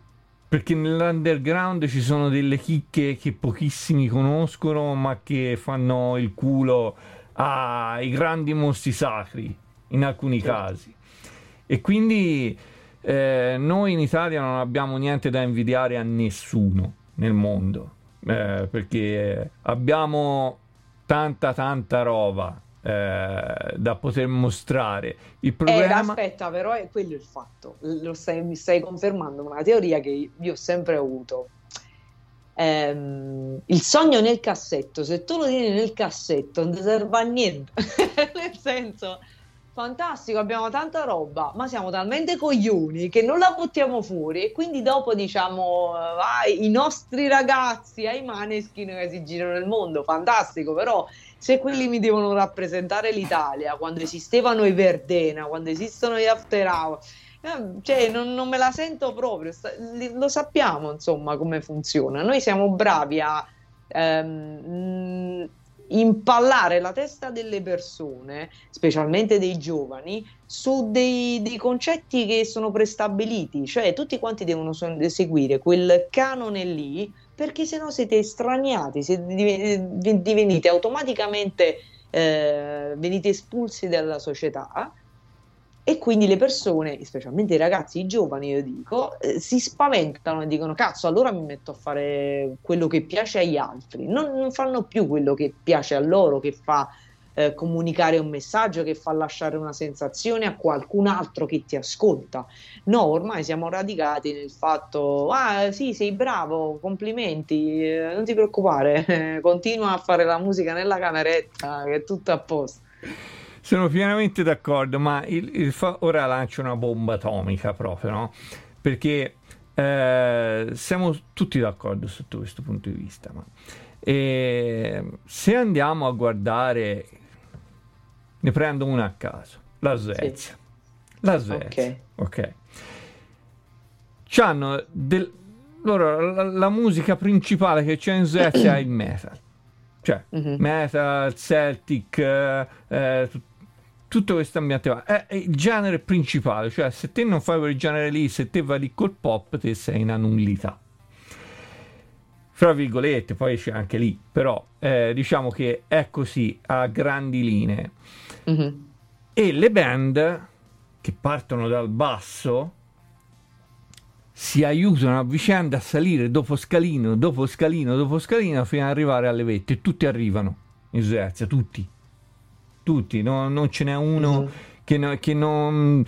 Perché nell'underground ci sono delle chicche che pochissimi conoscono, ma che fanno il culo ai grandi mostri sacri, in alcuni Certo. casi. E quindi eh, noi in Italia non abbiamo niente da invidiare a nessuno nel mondo, eh, perché abbiamo tanta tanta roba eh, da poter mostrare. Il Eh, problema... aspetta, però è quello il fatto. Lo stai, mi stai confermando una teoria che io ho sempre avuto. Ehm, il sogno nel cassetto, se tu lo tieni nel cassetto, non ti serve a niente. nel senso, fantastico, abbiamo tanta roba, ma siamo talmente coglioni che non la buttiamo fuori e quindi dopo diciamo, eh, vai, i nostri ragazzi ai maneskin che si girano nel mondo, fantastico, però se quelli mi devono rappresentare l'Italia, quando esistevano i Verdena, quando esistono gli After Hours, eh, cioè non, non me la sento proprio, lo sappiamo insomma come funziona. Noi siamo bravi a ehm, mh, impallare la testa delle persone, specialmente dei giovani, su dei, dei concetti che sono prestabiliti, cioè tutti quanti devono seguire quel canone lì, perché sennò siete estraniati, siete div- divenite automaticamente eh, venite espulsi dalla società e quindi le persone, specialmente i ragazzi, i giovani, io dico, eh, si spaventano e dicono: Cazzo, allora mi metto a fare quello che piace agli altri. Non, non fanno più quello che piace a loro, che fa eh, comunicare un messaggio, che fa lasciare una sensazione a qualcun altro che ti ascolta. No, ormai siamo radicati nel fatto: Ah, sì, sei bravo, complimenti, eh, non ti preoccupare, eh, continua a fare la musica nella cameretta, che è tutto a posto. Sono pienamente d'accordo, ma il- il fa- ora lancio una bomba atomica proprio, no? Perché eh, siamo tutti d'accordo sotto questo punto di vista. Ma, eh, se andiamo a guardare, ne prendo una a caso, la Svezia. La Svezia, ok. C'hanno del... loro, la, la musica principale che c'è in Svezia è il metal. Cioè, Mhm. metal, Celtic, eh, eh, tut- tutto questo ambiente. È, è il genere principale, cioè se te non fai quel genere lì, se te vai lì col pop, te sei in nullità. Fra virgolette, poi c'è anche lì, però eh, diciamo che è così a grandi linee. Mhm. E le band che partono dal basso si aiutano a vicenda a salire dopo scalino, dopo scalino, dopo scalino fino ad arrivare alle vette. Tutti arrivano in Svezia, tutti. Tutti, no- non ce n'è uno Mhm. che, no- che non...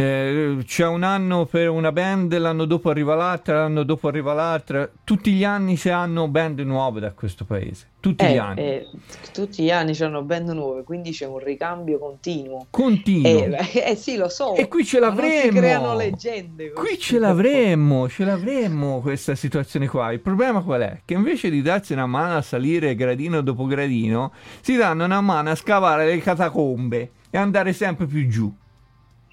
eh, c'è un anno per una band, l'anno dopo arriva l'altra, l'anno dopo arriva l'altra. Tutti gli anni si hanno band nuove da questo paese. Tutti Eh, gli anni. eh, tutti gli anni c'hanno band nuove, quindi c'è un ricambio continuo. Continuo. Eh, eh, sì, lo so. E qui ce non si l'avremmo. creano leggende. Qui ce l'avremmo, ce l'avremmo questa situazione qua. Il problema qual è? Che invece di darsi una mano a salire gradino dopo gradino, si danno una mano a scavare le catacombe e andare sempre più giù.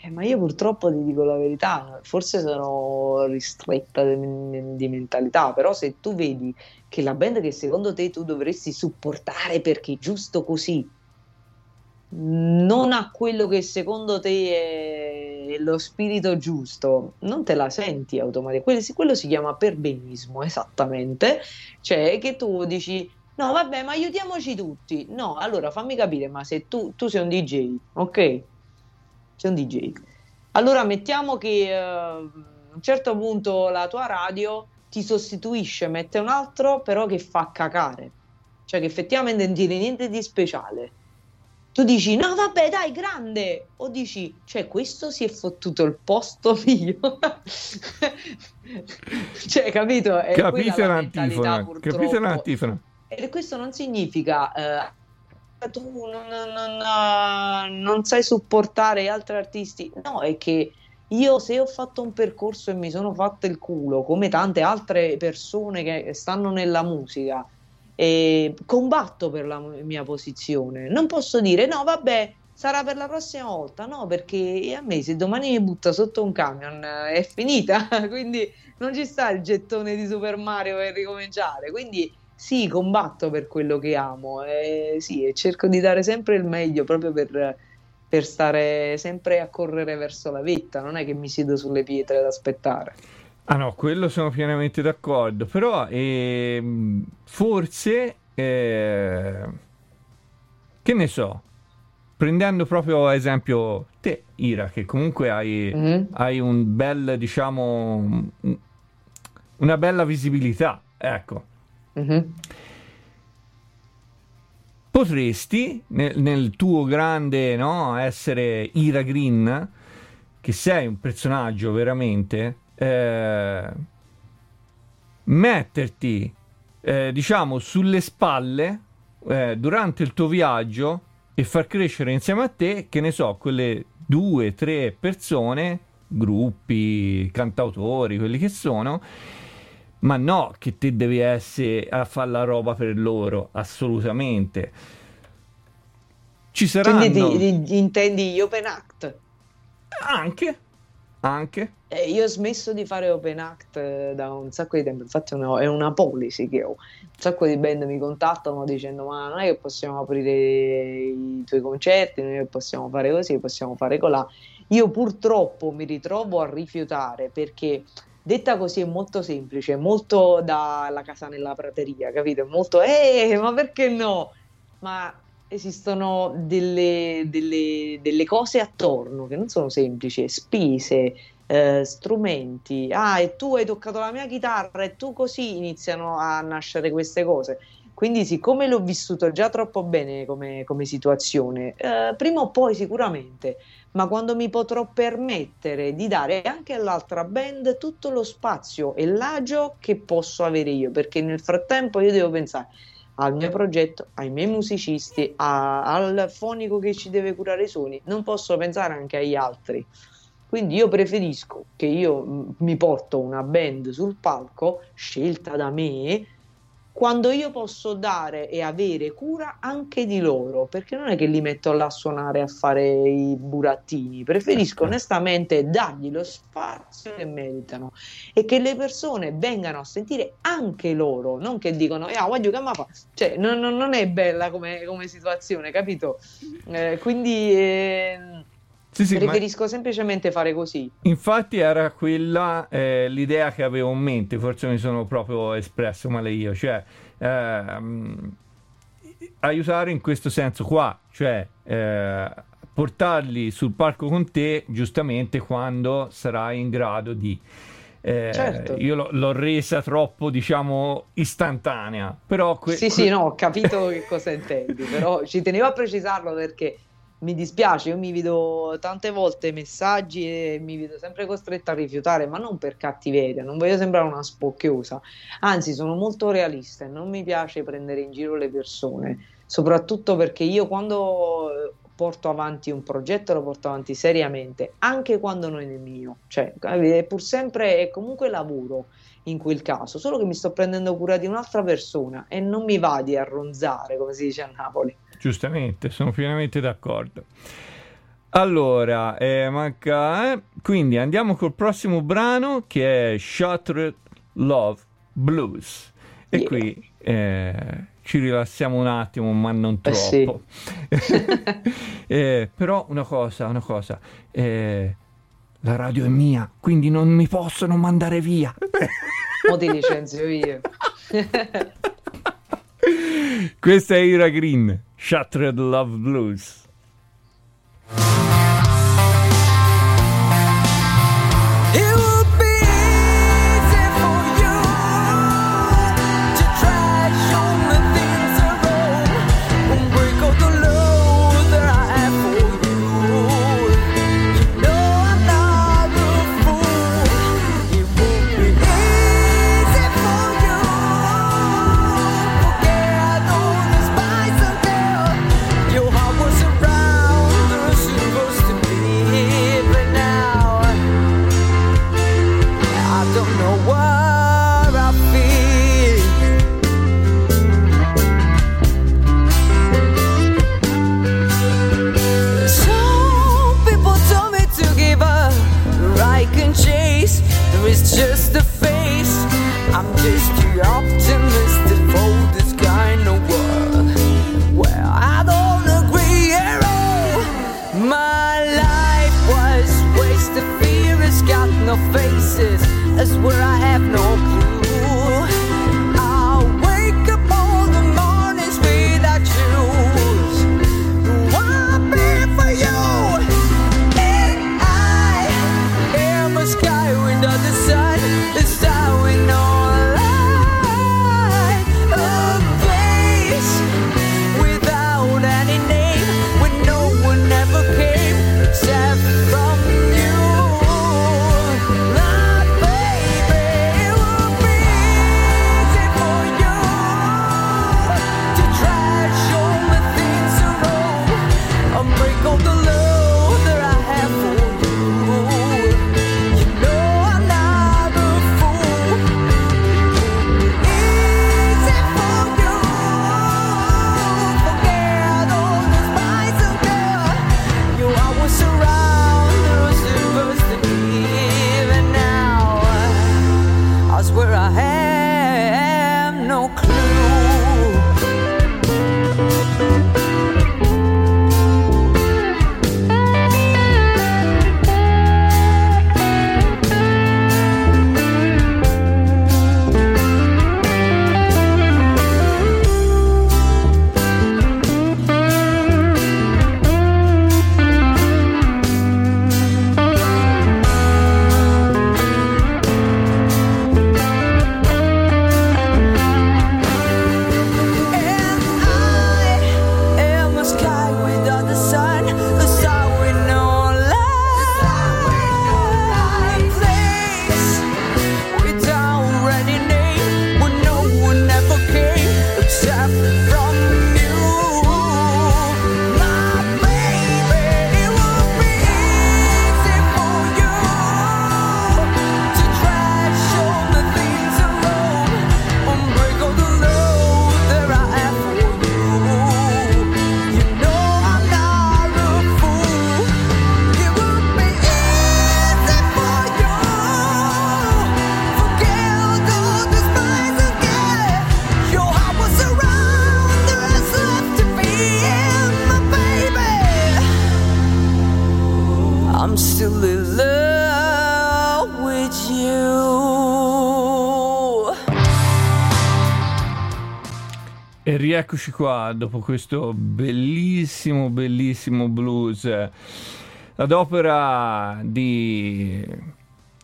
Eh, ma io purtroppo ti dico la verità, forse sono ristretta di, di mentalità, però se tu vedi che la band che secondo te tu dovresti supportare perché giusto così, non ha quello che secondo te è lo spirito giusto, non te la senti automaticamente. Quello si chiama perbenismo, esattamente. Cioè che tu dici, no, vabbè, ma aiutiamoci tutti. No, allora fammi capire, ma se tu, tu sei un DJ, ok? Sei un DJ. Allora mettiamo che eh, a un certo punto la tua radio ti sostituisce, mette un altro, però che fa cacare. Cioè che effettivamente non tiene niente di speciale. Tu dici, no, vabbè, dai, grande! O dici, cioè, questo si è fottuto il posto mio. cioè, capito? È Capite l'antifona? Capite l'antifona? E questo non significa eh, tu non, non- non- sai supportare altri artisti. No, è che io se ho fatto un percorso e mi sono fatto il culo, come tante altre persone che stanno nella musica, e combatto per la mia posizione. Non posso dire no, vabbè, sarà per la prossima volta. No, perché a me se domani mi butta sotto un camion è finita, quindi non ci sta il gettone di Super Mario per ricominciare. Quindi sì, combatto per quello che amo e, sì, e cerco di dare sempre il meglio proprio per, per stare sempre a correre verso la vetta. Non è che mi siedo sulle pietre ad aspettare. Ah no, quello sono pienamente d'accordo, però ehm, forse, eh, che ne so, prendendo proprio ad esempio te, Ira, che comunque hai, Mhm. hai un bel, diciamo, un- una bella visibilità, ecco. Mhm. Potresti, nel, nel tuo grande no, essere Ira Green, che sei un personaggio veramente, eh, metterti, eh, diciamo, sulle spalle eh, durante il tuo viaggio e far crescere insieme a te, che ne so, quelle due, tre persone, gruppi, cantautori, quelli che sono, ma no, che te devi essere a fare la roba per loro, assolutamente. Ci saranno Quindi ti- ti- intendi gli open act? anche, anche, Eh, io ho smesso di fare open act eh, da un sacco di tempo, infatti è una, è una policy che ho. Un sacco di band mi contattano dicendo ma non è che possiamo aprire i tuoi concerti, non è che possiamo fare così, possiamo fare colà. Io purtroppo mi ritrovo a rifiutare perché detta così è molto semplice, molto dalla casa nella prateria, capito? È molto, eh, ma perché no? Ma esistono delle, delle- delle cose attorno che non sono semplici, spese, eh, strumenti. Ah, e tu hai toccato la mia chitarra e tu così iniziano a nascere queste cose. Quindi, siccome l'ho vissuto già troppo bene come, come situazione, eh, prima o poi sicuramente, ma quando mi potrò permettere di dare anche all'altra band tutto lo spazio e l'agio che posso avere io, perché nel frattempo io devo pensare al mio progetto, ai miei musicisti, a- al fonico che ci deve curare i suoni, non posso pensare anche agli altri. Quindi io preferisco che io mh, mi porto una band sul palco scelta da me quando io posso dare e avere cura anche di loro, perché non è che li metto là a suonare a fare i burattini, preferisco onestamente dargli lo spazio che meritano e che le persone vengano a sentire anche loro, non che dicono, ah, voglio che mi fa, cioè non, non- non è bella come, come situazione, capito? Eh, quindi ehm, sì, sì, ma preferisco semplicemente fare così. infatti era quella eh, l'idea che avevo in mente, forse mi sono proprio espresso male io, cioè ehm, aiutare in questo senso qua, cioè eh, portarli sul palco con te giustamente quando sarai in grado di... eh, Certo. Io l'ho, l'ho resa troppo, diciamo, istantanea, però... que- Sì, que- sì, no, ho capito che cosa intendi, però ci tenevo a precisarlo perché mi dispiace, io mi vedo tante volte messaggi e mi vedo sempre costretta a rifiutare, ma non per cattiveria, non voglio sembrare una spocchiosa, anzi sono molto realista e non mi piace prendere in giro le persone, soprattutto perché io quando eh, porto avanti un progetto lo porto avanti seriamente, anche quando non è mio, cioè è pur sempre è comunque lavoro in quel caso, solo che mi sto prendendo cura di un'altra persona e non mi va di arronzare, come si dice a Napoli. Giustamente, sono pienamente d'accordo. Allora, eh, manca, eh, quindi andiamo col prossimo brano che è Shattered Love Blues. E Yeah. qui eh, ci rilassiamo un attimo, ma non Eh sì. troppo. Eh, però una cosa, una cosa, eh, la radio è mia, quindi non mi possono mandare via. Mo ti licenzio io. Questa è Ira Green, Shattered Love Blues. E rieccoci qua dopo questo bellissimo, bellissimo blues ad opera di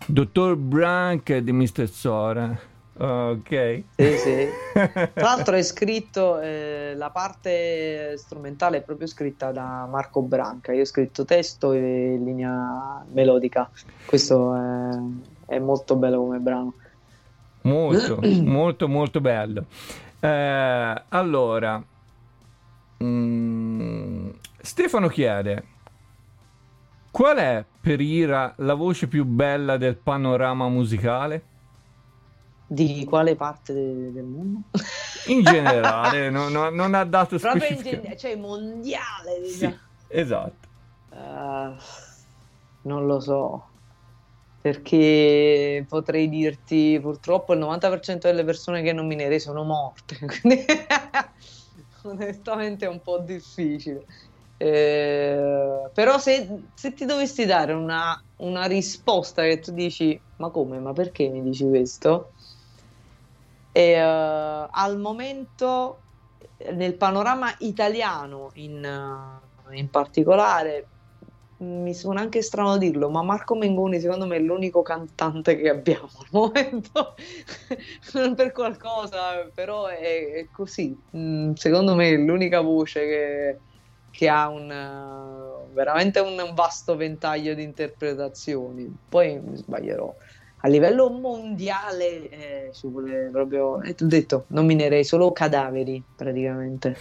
Dottor Brank e di Mr. Sora. Ok. Sì, sì. Tra l'altro è scritto, eh, la parte strumentale è proprio scritta da Marco Branca, io ho scritto testo e linea melodica, questo è, è molto bello come brano. Molto, molto, molto bello. Eh, allora, mm, Stefano chiede, qual è per Ira la voce più bella del panorama musicale? Di quale parte de- del mondo? In generale, no- no- non ha dato Proprio specifica- gen- cioè mondiale, Sì, diciamo. esatto. Eh, non lo so, perché potrei dirti purtroppo il 90% delle persone che nominerei sono morte, quindi onestamente è un po' difficile. Eh, però se, se ti dovessi dare una, una risposta che tu dici, ma come, ma perché mi dici questo? E, eh, al momento nel panorama italiano in, eh, in particolare mi suona anche strano dirlo, ma Marco Mengoni secondo me è l'unico cantante che abbiamo al momento non per qualcosa, però è, è così. Mm, secondo me è l'unica voce che, che ha un, eh, veramente un vasto ventaglio di interpretazioni. Poi mi sbaglierò. A livello mondiale eh, ci vuole proprio, eh, ti ho detto, nominerei solo cadaveri praticamente.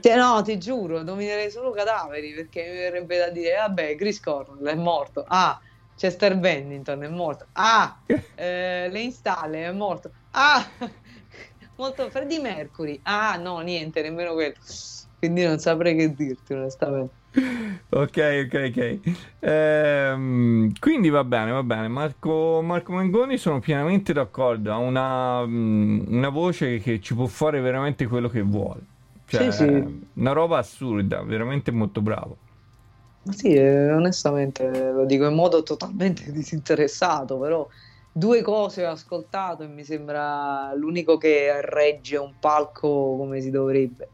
Cioè, no, ti giuro, nominerei solo cadaveri perché mi verrebbe da dire, vabbè, Chris Cornell è morto. Ah, Chester Bennington è morto. Ah, eh, Lane Staley è morto. Ah, molto Freddie Mercury. Ah, no, niente, nemmeno quello. Quindi non saprei che dirti, onestamente. Ok, ok, ok. Ehm, quindi va bene, va bene. Marco, Marco Mengoni sono pienamente d'accordo. Ha una, mm, una voce che ci può fare veramente quello che vuole. Cioè, Sì, sì. una roba assurda, veramente molto bravo. Ma sì, eh, onestamente lo dico in modo totalmente disinteressato, però due cose ho ascoltato e mi sembra l'unico che regge un palco come si dovrebbe.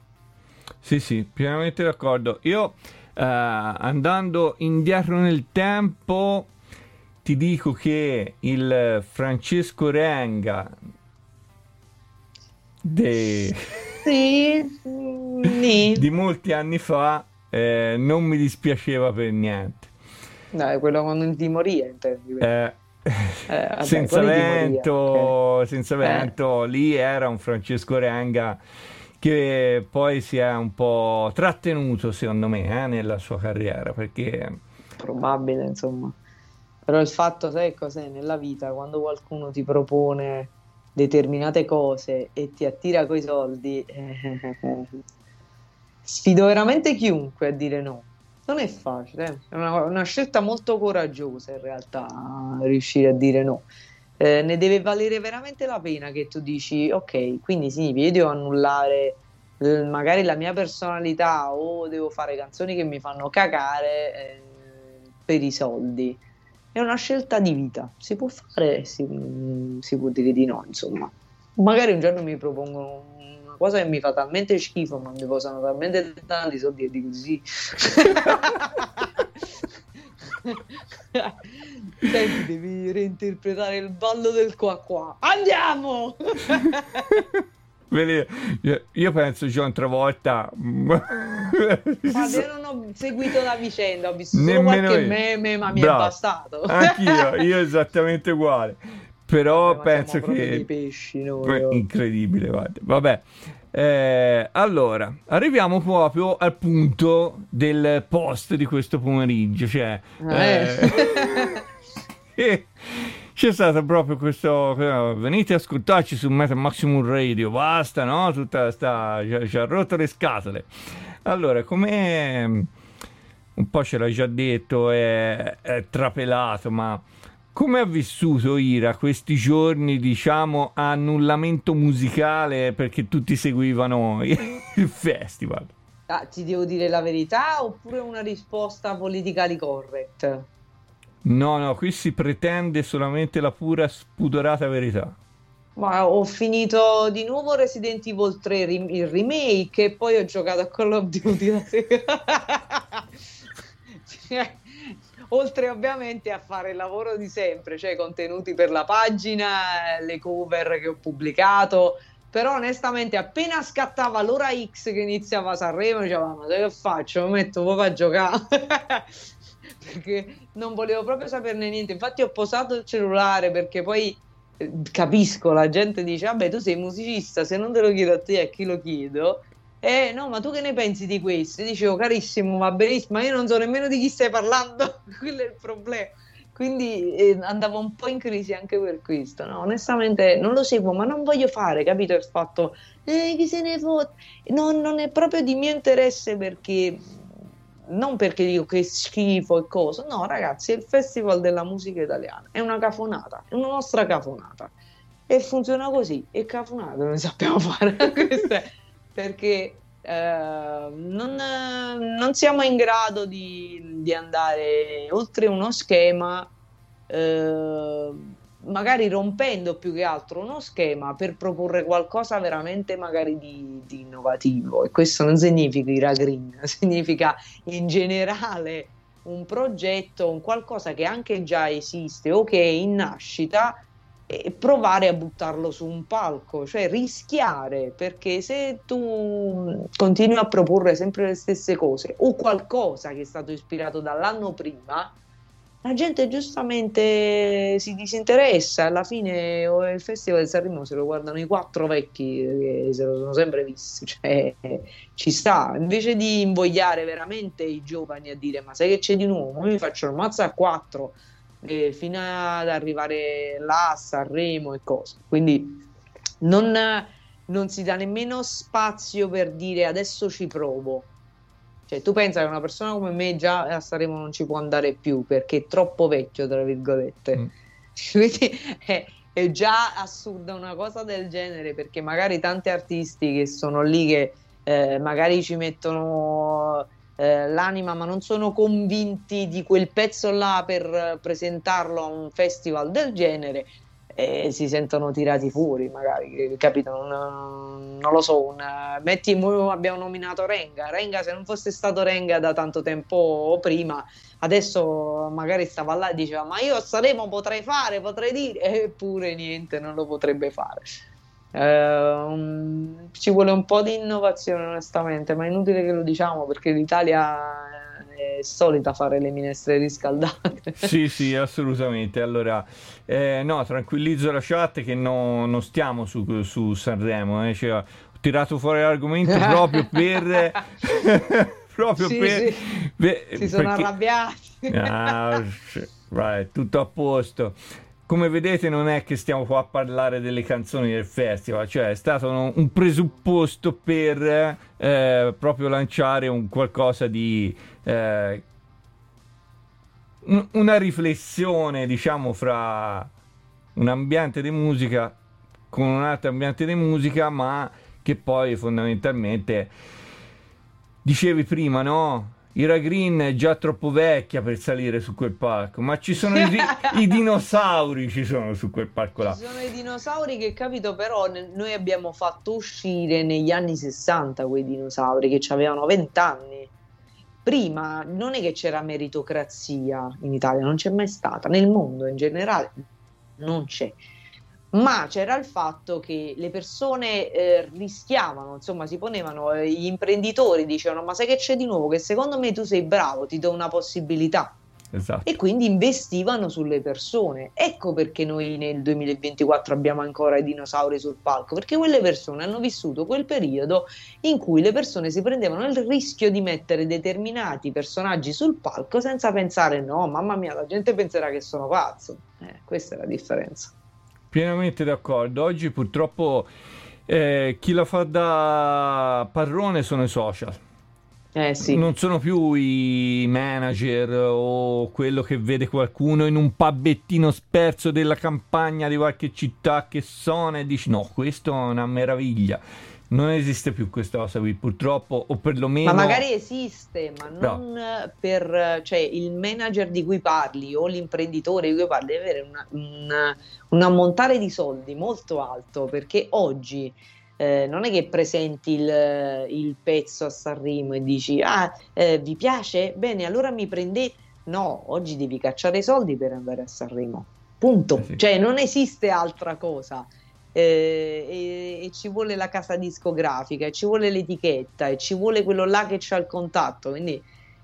Sì, sì, pienamente d'accordo. Io eh, andando indietro nel tempo ti dico che il Francesco Renga de- Sì, nì. di molti anni fa eh, non mi dispiaceva per niente. Dai, quello con di Moria, intendi? Eh, vabbè, senza vento, ok. senza Eh. vento, lì era un Francesco Renga che poi si è un po' trattenuto, secondo me, eh, nella sua carriera perché Probabile, insomma. Però il fatto, sai cos'è? Nella vita, quando qualcuno ti propone determinate cose e ti attira coi soldi, eh, sfido veramente chiunque a dire no. Non è facile, eh. è una, una scelta molto coraggiosa in realtà riuscire a dire no. Eh, ne deve valere veramente la pena che tu dici, ok, quindi significa io devo annullare eh, magari la mia personalità o devo fare canzoni che mi fanno cagare eh, per i soldi. È una scelta di vita, si può fare si, si può dire di no, insomma. Magari un giorno mi propongono una cosa che mi fa talmente schifo, ma mi posano talmente tanti soldi e dico di sì. Senti, devi reinterpretare il ballo del qua qua. Andiamo! Io- penso John Travolta Guarda, io non ho seguito la vicenda, ho visto solo Nemmeno qualche io. meme, ma mi Bravo. è bastato. Anch'io, io esattamente uguale. Però Vabbè, ma penso che pesci noi. Oh. incredibile, guarda. Vabbè. Eh, allora, arriviamo proprio al punto del post di questo pomeriggio, cioè Eh. eh, c'è stato proprio questo eh, venite a ascoltarci su Meta Maximum Radio, basta, no? Tutta sta ci ha- rotto le scatole. Allora, come mm, un po' ce l'hai già detto, è, è trapelato, ma come ha vissuto Ira questi giorni, diciamo, annullamento musicale perché tutti seguivano il festival? Ah, ti devo dire la verità oppure una risposta politically correct? No, no, qui si pretende solamente la pura spudorata verità. Ma ho finito di nuovo Resident Evil 3 rim- il remake e poi ho giocato a Call of Duty. la sera. Cioè, Oltre ovviamente a fare il lavoro di sempre, cioè contenuti per la pagina, le cover che ho pubblicato, però onestamente appena scattava l'ora X che iniziava Sanremo, dicevo, ma che faccio? Mi metto proprio a giocare. perché non volevo proprio saperne niente. Infatti ho posato il cellulare perché poi eh, capisco, la gente dice, vabbè tu sei musicista, se non te lo chiedo a te a chi lo chiedo? Eh no, ma tu che ne pensi di questo? E dicevo, carissimo, va benissimo, ma io non so nemmeno di chi stai parlando, quello è il problema. Quindi eh, andavo un po' in crisi anche per questo, no? Onestamente non lo seguo, ma non voglio fare, capito? Il fatto, eh, chi se ne fotte? Non, non è proprio di mio interesse perché, non perché dico che schifo e cosa, no ragazzi, è il Festival della musica italiana, è una cafonata, è una nostra cafonata. E funziona così, è cafonata, non sappiamo fare. Perché eh, non, non siamo in grado di, di andare oltre uno schema, eh, magari rompendo più che altro uno schema per proporre qualcosa veramente magari di, di innovativo. E questo non significa Ira Green, significa in generale un progetto, un qualcosa che anche già esiste o che è in nascita e provare a buttarlo su un palco, cioè rischiare, perché se tu continui a proporre sempre le stesse cose o qualcosa che è stato ispirato dall'anno prima, la gente giustamente si disinteressa. Alla fine il Festival di Sanremo se lo guardano i quattro vecchi che se lo sono sempre visti, cioè ci sta. Invece di invogliare veramente i giovani a dire ma sai che c'è di nuovo, io mi faccio il mazzo a quattro eh, fino ad arrivare là a Sanremo e cose. Quindi non, non si dà nemmeno spazio per dire adesso ci provo. Cioè, tu pensa che una persona come me già a Sanremo non ci può andare più perché è troppo vecchio, tra virgolette. Mm. Quindi è, è già assurda una cosa del genere perché magari tanti artisti che sono lì che eh, magari ci mettono eh, l'anima ma non sono convinti di quel pezzo là per presentarlo a un festival del genere e si sentono tirati fuori magari capito? Non, non lo so una, metti mo abbiamo nominato Renga. Renga se non fosse stato Renga da tanto tempo prima adesso magari stava là e diceva ma io a Sanremo potrei fare potrei dire. Eppure niente non lo potrebbe fare. Eh, ci vuole un po' di innovazione onestamente, ma è inutile che lo diciamo perché l'Italia solita fare le minestre riscaldate. Sì, sì, assolutamente. Allora, eh, no, tranquillizzo la chat che no- non stiamo su, su Sanremo. eh, cioè, ho tirato fuori l'argomento proprio per... proprio Sì, per... sì. per- si sono perché- arrabbiati. Ah, vai, tutto a posto. Come vedete non è che stiamo qua a parlare delle canzoni del festival, cioè è stato un, un presupposto per eh, proprio lanciare un qualcosa di... eh, un- una riflessione, diciamo, fra un ambiente di musica con un altro ambiente di musica, ma che poi fondamentalmente dicevi prima, no? Ira Green è già troppo vecchia per salire su quel palco, ma ci sono i, i dinosauri ci sono su quel palco là. Ci sono i dinosauri che capito però noi abbiamo fatto uscire negli anni 60 quei dinosauri che avevano 20 anni. Prima non è che c'era meritocrazia in Italia, non c'è mai stata, nel mondo in generale non c'è. Ma c'era il fatto che le persone eh, rischiavano, insomma, si ponevano, eh, gli imprenditori dicevano: Ma sai che c'è di nuovo? Che secondo me tu sei bravo, ti do una possibilità Esatto. e quindi investivano sulle persone. Ecco perché noi nel 2024 abbiamo ancora i dinosauri sul palco, perché quelle persone hanno vissuto quel periodo in cui le persone si prendevano il rischio di mettere determinati personaggi sul palco senza pensare no, mamma mia, la gente penserà che sono pazzo. Eh, questa è la differenza. Pienamente d'accordo. Oggi purtroppo eh, chi la fa da parrone sono i social. Eh sì. Non sono più i manager o quello che vede qualcuno in un pubbettino sperso della campagna di qualche città che suona e dici no, questo è una meraviglia. non esiste più questa cosa qui, purtroppo, o perlomeno... Ma magari esiste, ma No. non per cioè, il manager di cui parli o l'imprenditore di cui parli deve avere una- un ammontare di soldi molto alto perché oggi eh, non è che presenti il, il pezzo a Sanremo e dici ah eh, vi piace? Bene, allora mi prendete. No, oggi devi cacciare i soldi per andare a Sanremo. Punto. Eh sì. Cioè non esiste altra cosa. Eh, e, e ci vuole la casa discografica, e ci vuole l'etichetta, e ci vuole quello là che c'ha il contatto. Quindi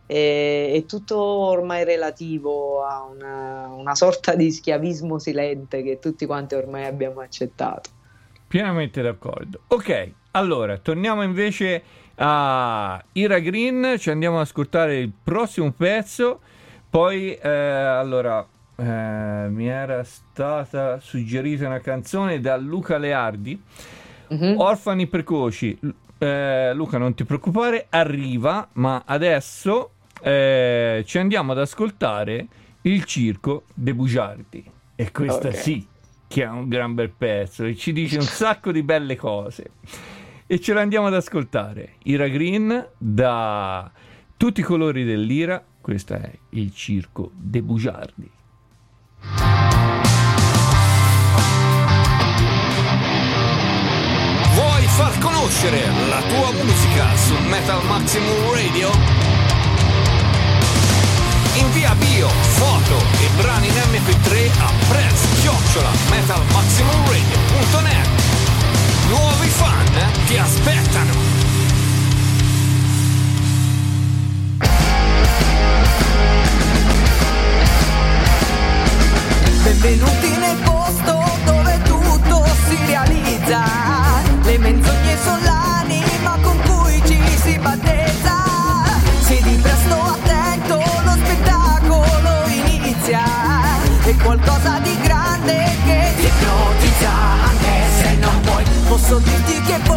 eh, è tutto ormai relativo a una, una sorta di schiavismo silente che tutti quanti ormai abbiamo accettato. Pienamente d'accordo. Ok, allora torniamo invece a Ira Green, ci andiamo ad ascoltare il prossimo pezzo. Poi, eh, allora, eh, mi era stata suggerita una canzone da Luca Leardi, Mhm. Orfani precoci. Eh, Luca, non ti preoccupare, arriva, ma adesso eh, ci andiamo ad ascoltare il circo De Bugiardi. E questa Ok. sì, che è un gran bel pezzo e ci dice un sacco di belle cose. E ce l'andiamo ad ascoltare. Ira Green da tutti i colori dell'ira. Questo è il circo De Bugiardi. Vuoi far conoscere la tua musica su Metal Maximum Radio? Invia bio, foto e brani in mp3 a press-metalmaximumradio.net Nuovi fan ti aspettano! Benvenuti nel posto dove tutto si realizza. Le menzogne sono l'anima con cui ci si battezza. Puoi. Posso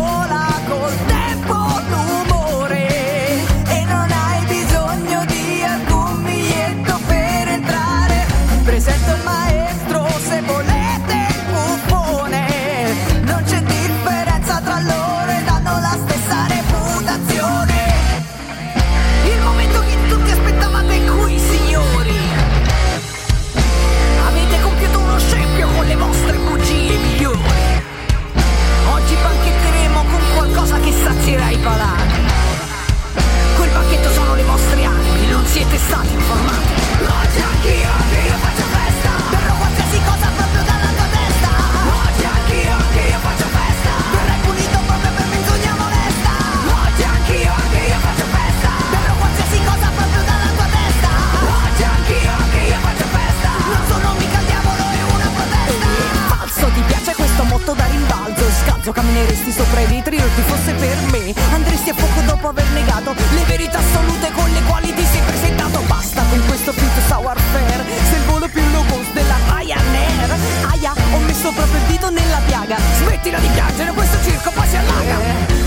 cammineresti sopra i vetri non ti fosse per me. Andresti a fuoco dopo aver negato le verità assolute con le quali ti sei presentato. Basta con questo fit sour fair. Sei il volo più low cost della Ryanair. Aia, ho messo proprio il dito nella piaga. Smettila di piangere, questo circo poi si allaga.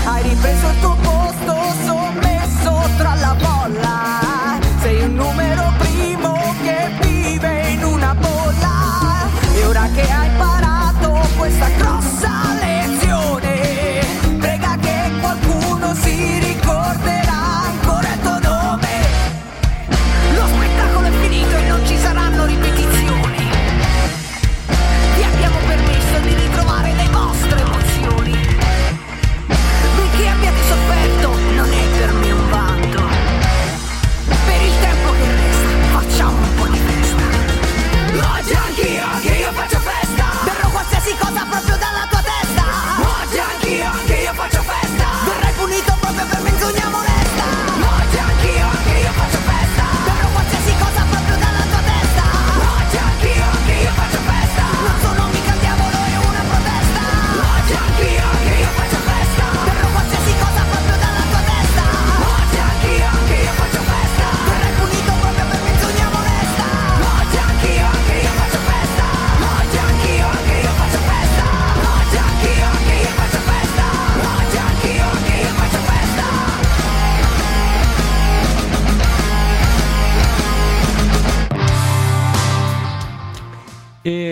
hai ripreso il tuo posto, sommesso tra la bolla.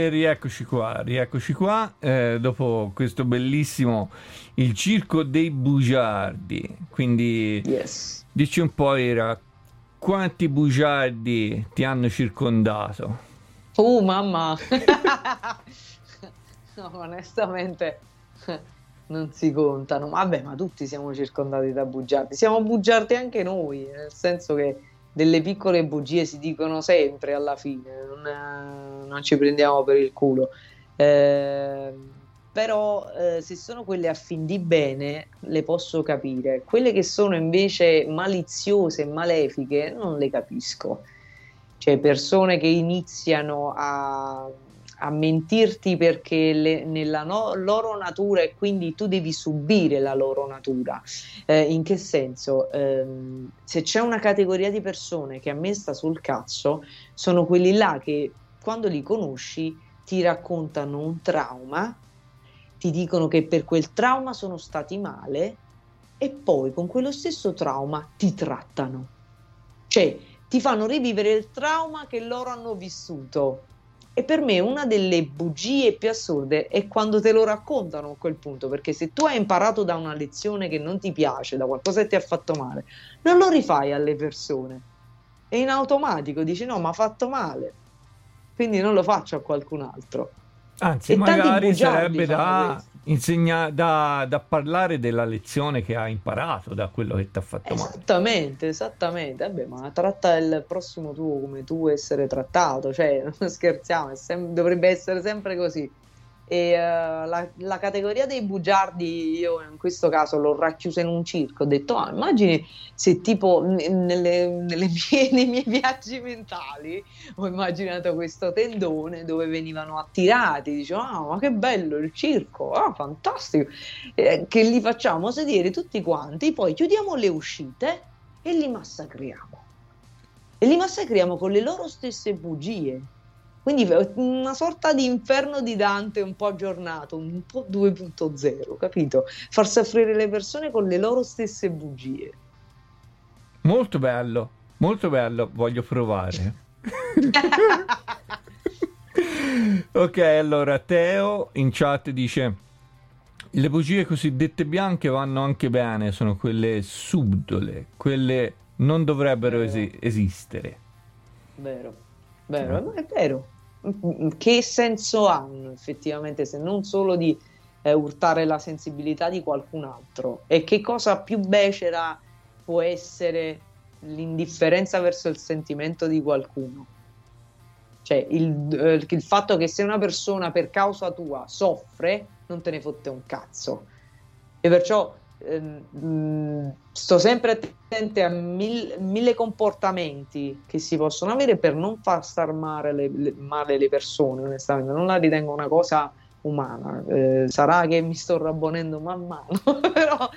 Rieccoci qua, rieccoci qua, eh, dopo questo bellissimo Il circo dei bugiardi. Quindi Yes. dici un po', Ira, quanti bugiardi ti hanno circondato? Uh, mamma. no, onestamente non si contano. Vabbè, ma tutti siamo circondati da bugiardi. Siamo bugiardi anche noi, nel senso che delle piccole bugie si dicono sempre alla fine, non, eh, non ci prendiamo per il culo. Eh, però eh, se sono quelle a fin di bene le posso capire, quelle che sono invece maliziose e malefiche non le capisco cioè persone che iniziano a, a mentirti perché le- nella no- loro natura e quindi tu devi subire la loro natura. Eh, in che senso? Ehm, se c'è una categoria di persone che a me sta sul cazzo, sono quelli là che quando li conosci ti raccontano un trauma, ti dicono che per quel trauma sono stati male e poi con quello stesso trauma ti trattano. Cioè, ti fanno rivivere il trauma che loro hanno vissuto. E per me una delle bugie più assurde è quando te lo raccontano a quel punto, perché se tu hai imparato da una lezione che non ti piace, da qualcosa che ti ha fatto male, non lo rifai alle persone. E in automatico dici no, ma ha fatto male. Quindi non lo faccio a qualcun altro. Anzi, E magari sarebbe da, questo. Insegna- da, da parlare della lezione che hai imparato da quello che ti ha fatto male. Esattamente, esattamente. Vabbè, ma tratta il prossimo tuo come tu essere trattato, cioè, non scherziamo, sem- dovrebbe essere sempre così. E eh, la, la categoria dei bugiardi, io in questo caso l'ho racchiusa in un circo. Ho detto, ah, immagini se tipo nelle, nelle mie- nei miei viaggi mentali ho immaginato questo tendone dove venivano attirati. Dicevo, ah, ma che bello il circo, ah, fantastico eh, che li facciamo sedere tutti quanti, poi chiudiamo le uscite e li massacriamo. E li massacriamo con le loro stesse bugie. Quindi eh, una sorta di inferno di Dante un po' aggiornato, un po' 2.0, capito? Far soffrire le persone con le loro stesse bugie. Molto bello, molto bello, voglio provare. ok, allora Teo in chat dice: Le bugie cosiddette bianche vanno anche bene, sono quelle subdole, quelle non dovrebbero esi- esistere. Vero, vero, ma è vero. Che senso hanno effettivamente se non solo di eh, urtare la sensibilità di qualcun altro? E che cosa più becera può essere l'indifferenza verso il sentimento di qualcuno? Cioè, il, eh, il fatto che se una persona per causa tua soffre, non te ne fotte un cazzo. E perciò sto sempre attente a mil- mille comportamenti che si possono avere per non far star male le, le- male le persone, onestamente. Non la ritengo una cosa umana. Eh, sarà che mi sto rabbonendo man mano, però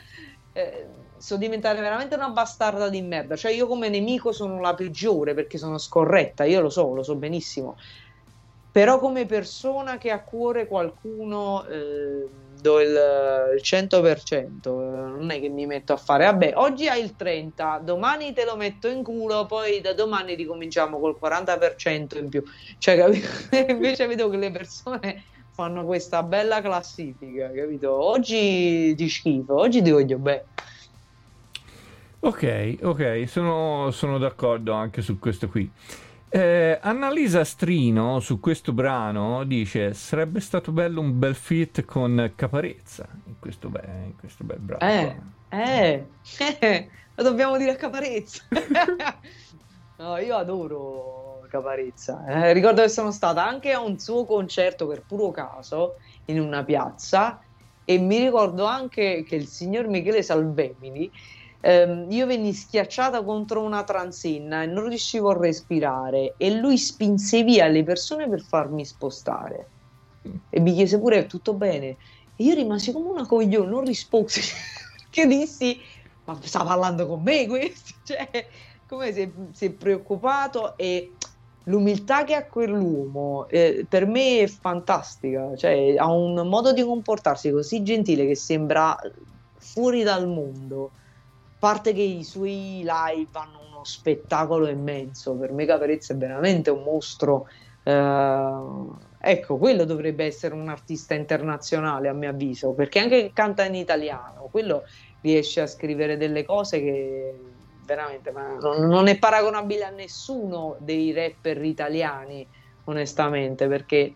eh, so diventare veramente una bastarda di merda. Cioè, io come nemico sono la peggiore perché sono scorretta, io lo so, lo so benissimo. Però come persona che ha a cuore qualcuno eh, do il, il 100%, eh, non è che mi metto a fare, vabbè, oggi hai il 30, domani te lo metto in culo, poi da domani ricominciamo col 40% in più. Cioè, capito? Invece vedo che le persone fanno questa bella classifica, capito? Oggi ti schifo, oggi ti voglio bene. Ok, ok, sono, sono d'accordo anche su questo qui. Eh, Annalisa Strino su questo brano dice sarebbe stato bello un bel fit con Caparezza in questo, be- in questo bel brano. Eh, eh, eh, lo dobbiamo dire a Caparezza. no, io adoro Caparezza. Eh, ricordo che sono stata anche a un suo concerto per puro caso in una piazza e mi ricordo anche che il signor Michele Salvemini, ehm, io venni schiacciata contro una transenna e non riuscivo a respirare e lui spinse via le persone per farmi spostare. E mi chiese pure, tutto bene? E io rimasi come una coglione, non risposi, perché dissi, ma sta parlando con me questo? Cioè, come è, si è preoccupato e l'umiltà che ha quell'uomo eh, per me è fantastica, cioè ha un modo di comportarsi così gentile che sembra fuori dal mondo. Parte che i suoi live hanno uno spettacolo immenso, per me Caparezza è veramente un mostro, eh, Ecco, quello dovrebbe essere un artista internazionale, a mio avviso, perché anche che canta in italiano, quello riesce a scrivere delle cose che veramente non, non è paragonabile a nessuno dei rapper italiani, onestamente, perché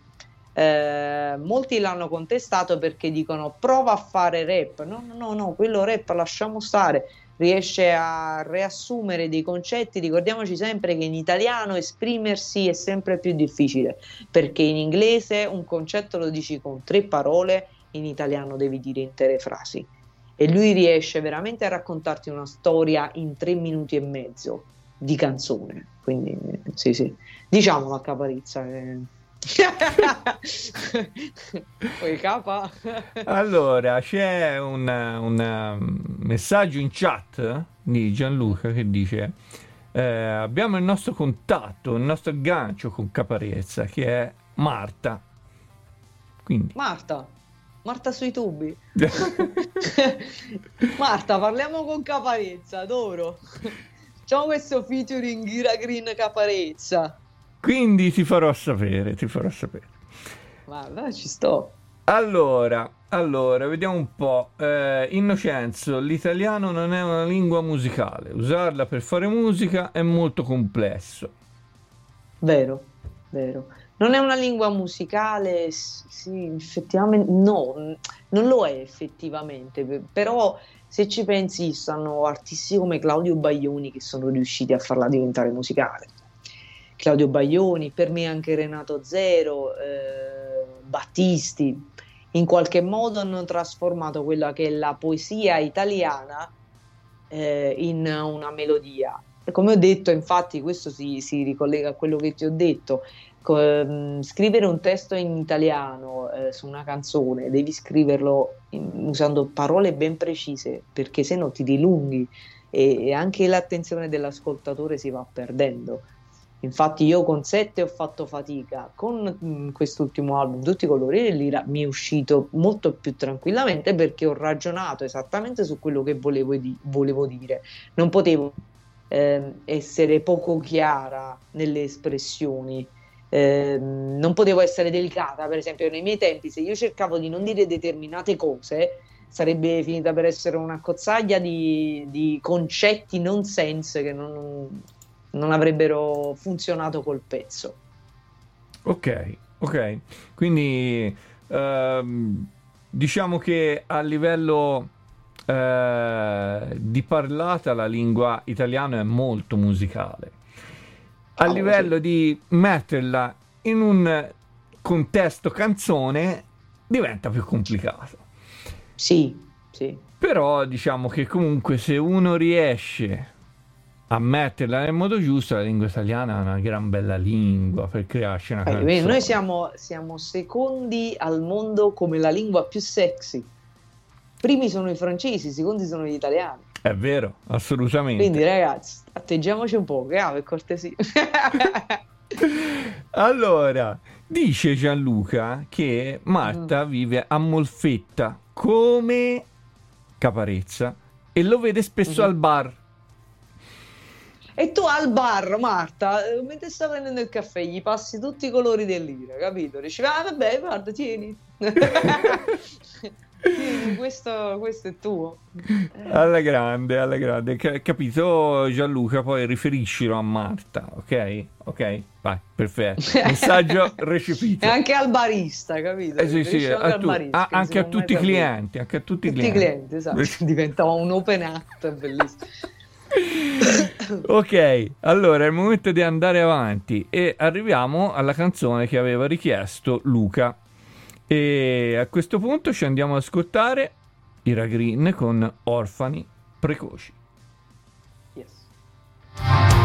eh, molti l'hanno contestato perché dicono prova a fare rap. No, no, no, no, quello rap lasciamo stare. Riesce a riassumere dei concetti. Ricordiamoci sempre che in italiano esprimersi è sempre più difficile perché in inglese un concetto lo dici con tre parole, in italiano devi dire intere frasi. E lui riesce veramente a raccontarti una storia in tre minuti e mezzo di canzone. Quindi, sì, sì, diciamolo a Caparizza. eh. Allora, c'è un, un, um, messaggio in chat di Gianluca che dice eh, abbiamo il nostro contatto, il nostro aggancio con Caparezza che è Marta. Quindi, Marta, Marta sui tubi. Marta, parliamo con Caparezza, adoro. Facciamo questo featuring Ira Green Caparezza. Quindi ti farò sapere, ti farò sapere. Guarda, ci sto. Allora, allora, vediamo un po'. Eh, Innocenzo, l'italiano non è una lingua musicale. Usarla per fare musica è molto complesso. Vero, vero. Non è una lingua musicale, sì, effettivamente no, non lo è effettivamente, pe- però se ci pensi stanno artisti come Claudio Baglioni che sono riusciti a farla diventare musicale. Claudio Baglioni, per me anche Renato Zero, eh, Battisti, in qualche modo hanno trasformato quella che è la poesia italiana eh, in una melodia. Come ho detto, infatti, questo si, si ricollega a quello che ti ho detto. co- ehm, scrivere un testo in italiano eh, su una canzone, devi scriverlo in- usando parole ben precise, perché se no ti dilunghi e, e anche l'attenzione dell'ascoltatore si va perdendo. Infatti io con Sette ho fatto fatica, con mm, quest'ultimo album, Tutti i colori dell'ira, mi è uscito molto più tranquillamente perché ho ragionato esattamente su quello che volevo, di- volevo dire. Non potevo ehm, essere poco chiara nelle espressioni, ehm, non potevo essere delicata, per esempio nei miei tempi se io cercavo di non dire determinate cose sarebbe finita per essere una cozzaglia di, di concetti nonsense che non, non avrebbero funzionato col pezzo. Ok, ok. Quindi ehm, diciamo che a livello eh, di parlata la lingua italiana è molto musicale. A Oh, livello sì. di metterla in un contesto canzone diventa più complicato. Sì, sì. Però diciamo che comunque se uno riesce a metterla nel modo giusto, la lingua italiana è una gran bella lingua per crearci una Eh, canzone. vedi, noi siamo, siamo secondi al mondo come la lingua più sexy. Primi sono i francesi, secondi sono gli italiani. È vero, assolutamente. Quindi, ragazzi, atteggiamoci un po', ah, per cortesia. Allora, dice Gianluca che Mm. Marta vive a Molfetta come Caparezza e lo vede spesso Mhm. al bar. E tu al bar, Marta, eh, mentre sta prendendo il caffè, gli passi tutti i colori dell'ira, capito? Dici, ah, vabbè, guarda, tieni. tieni, questo, questo è tuo. Alla grande, alla grande. Ca- capito Gianluca? Poi riferiscilo a Marta, ok? Ok, vai, perfetto. Messaggio recepito. E anche al barista, capito? Eh sì, sì, anche a tu- barista, a- che anche a tutti i clienti, anche a tutti i Tutti i clienti. clienti, esatto. Diventava un open act, bellissimo. Ok, allora è il momento di andare avanti e arriviamo alla canzone che aveva richiesto Luca. E a questo punto ci andiamo ad ascoltare Ira Green con Orfani Precoci. Yes.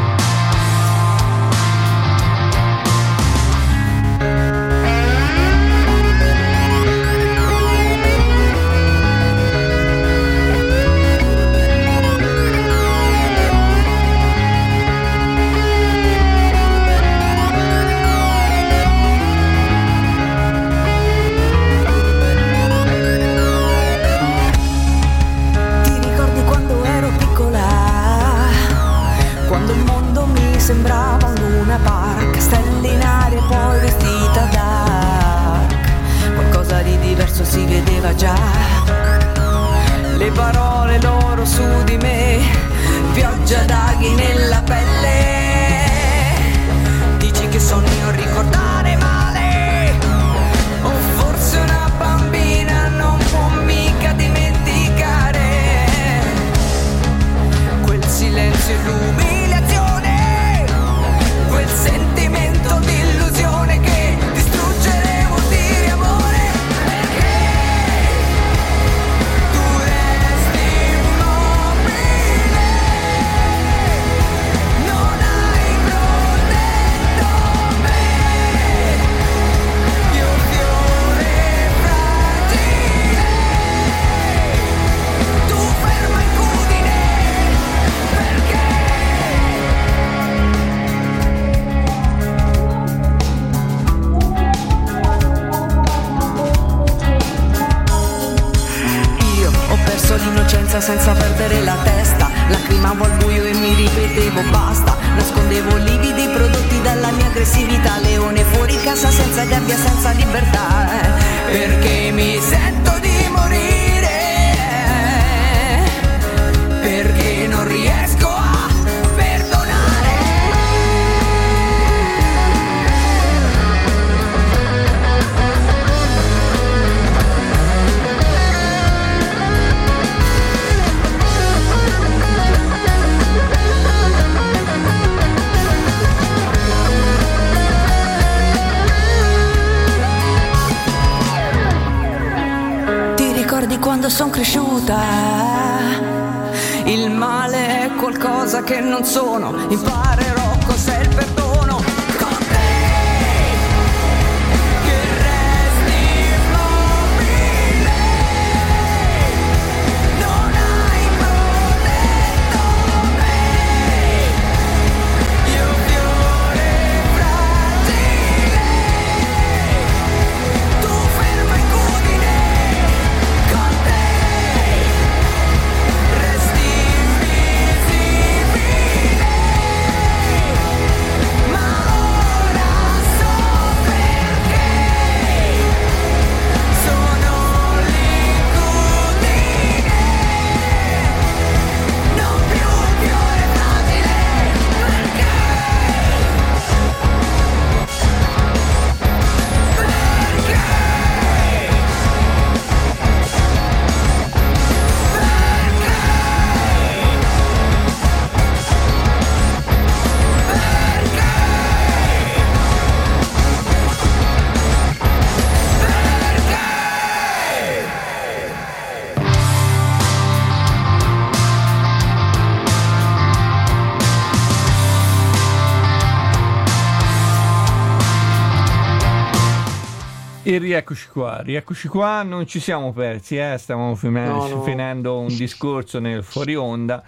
Rieccoci qua, rieccoci qua, non ci siamo persi, eh? stavamo fina- No, no. finendo un discorso nel fuori onda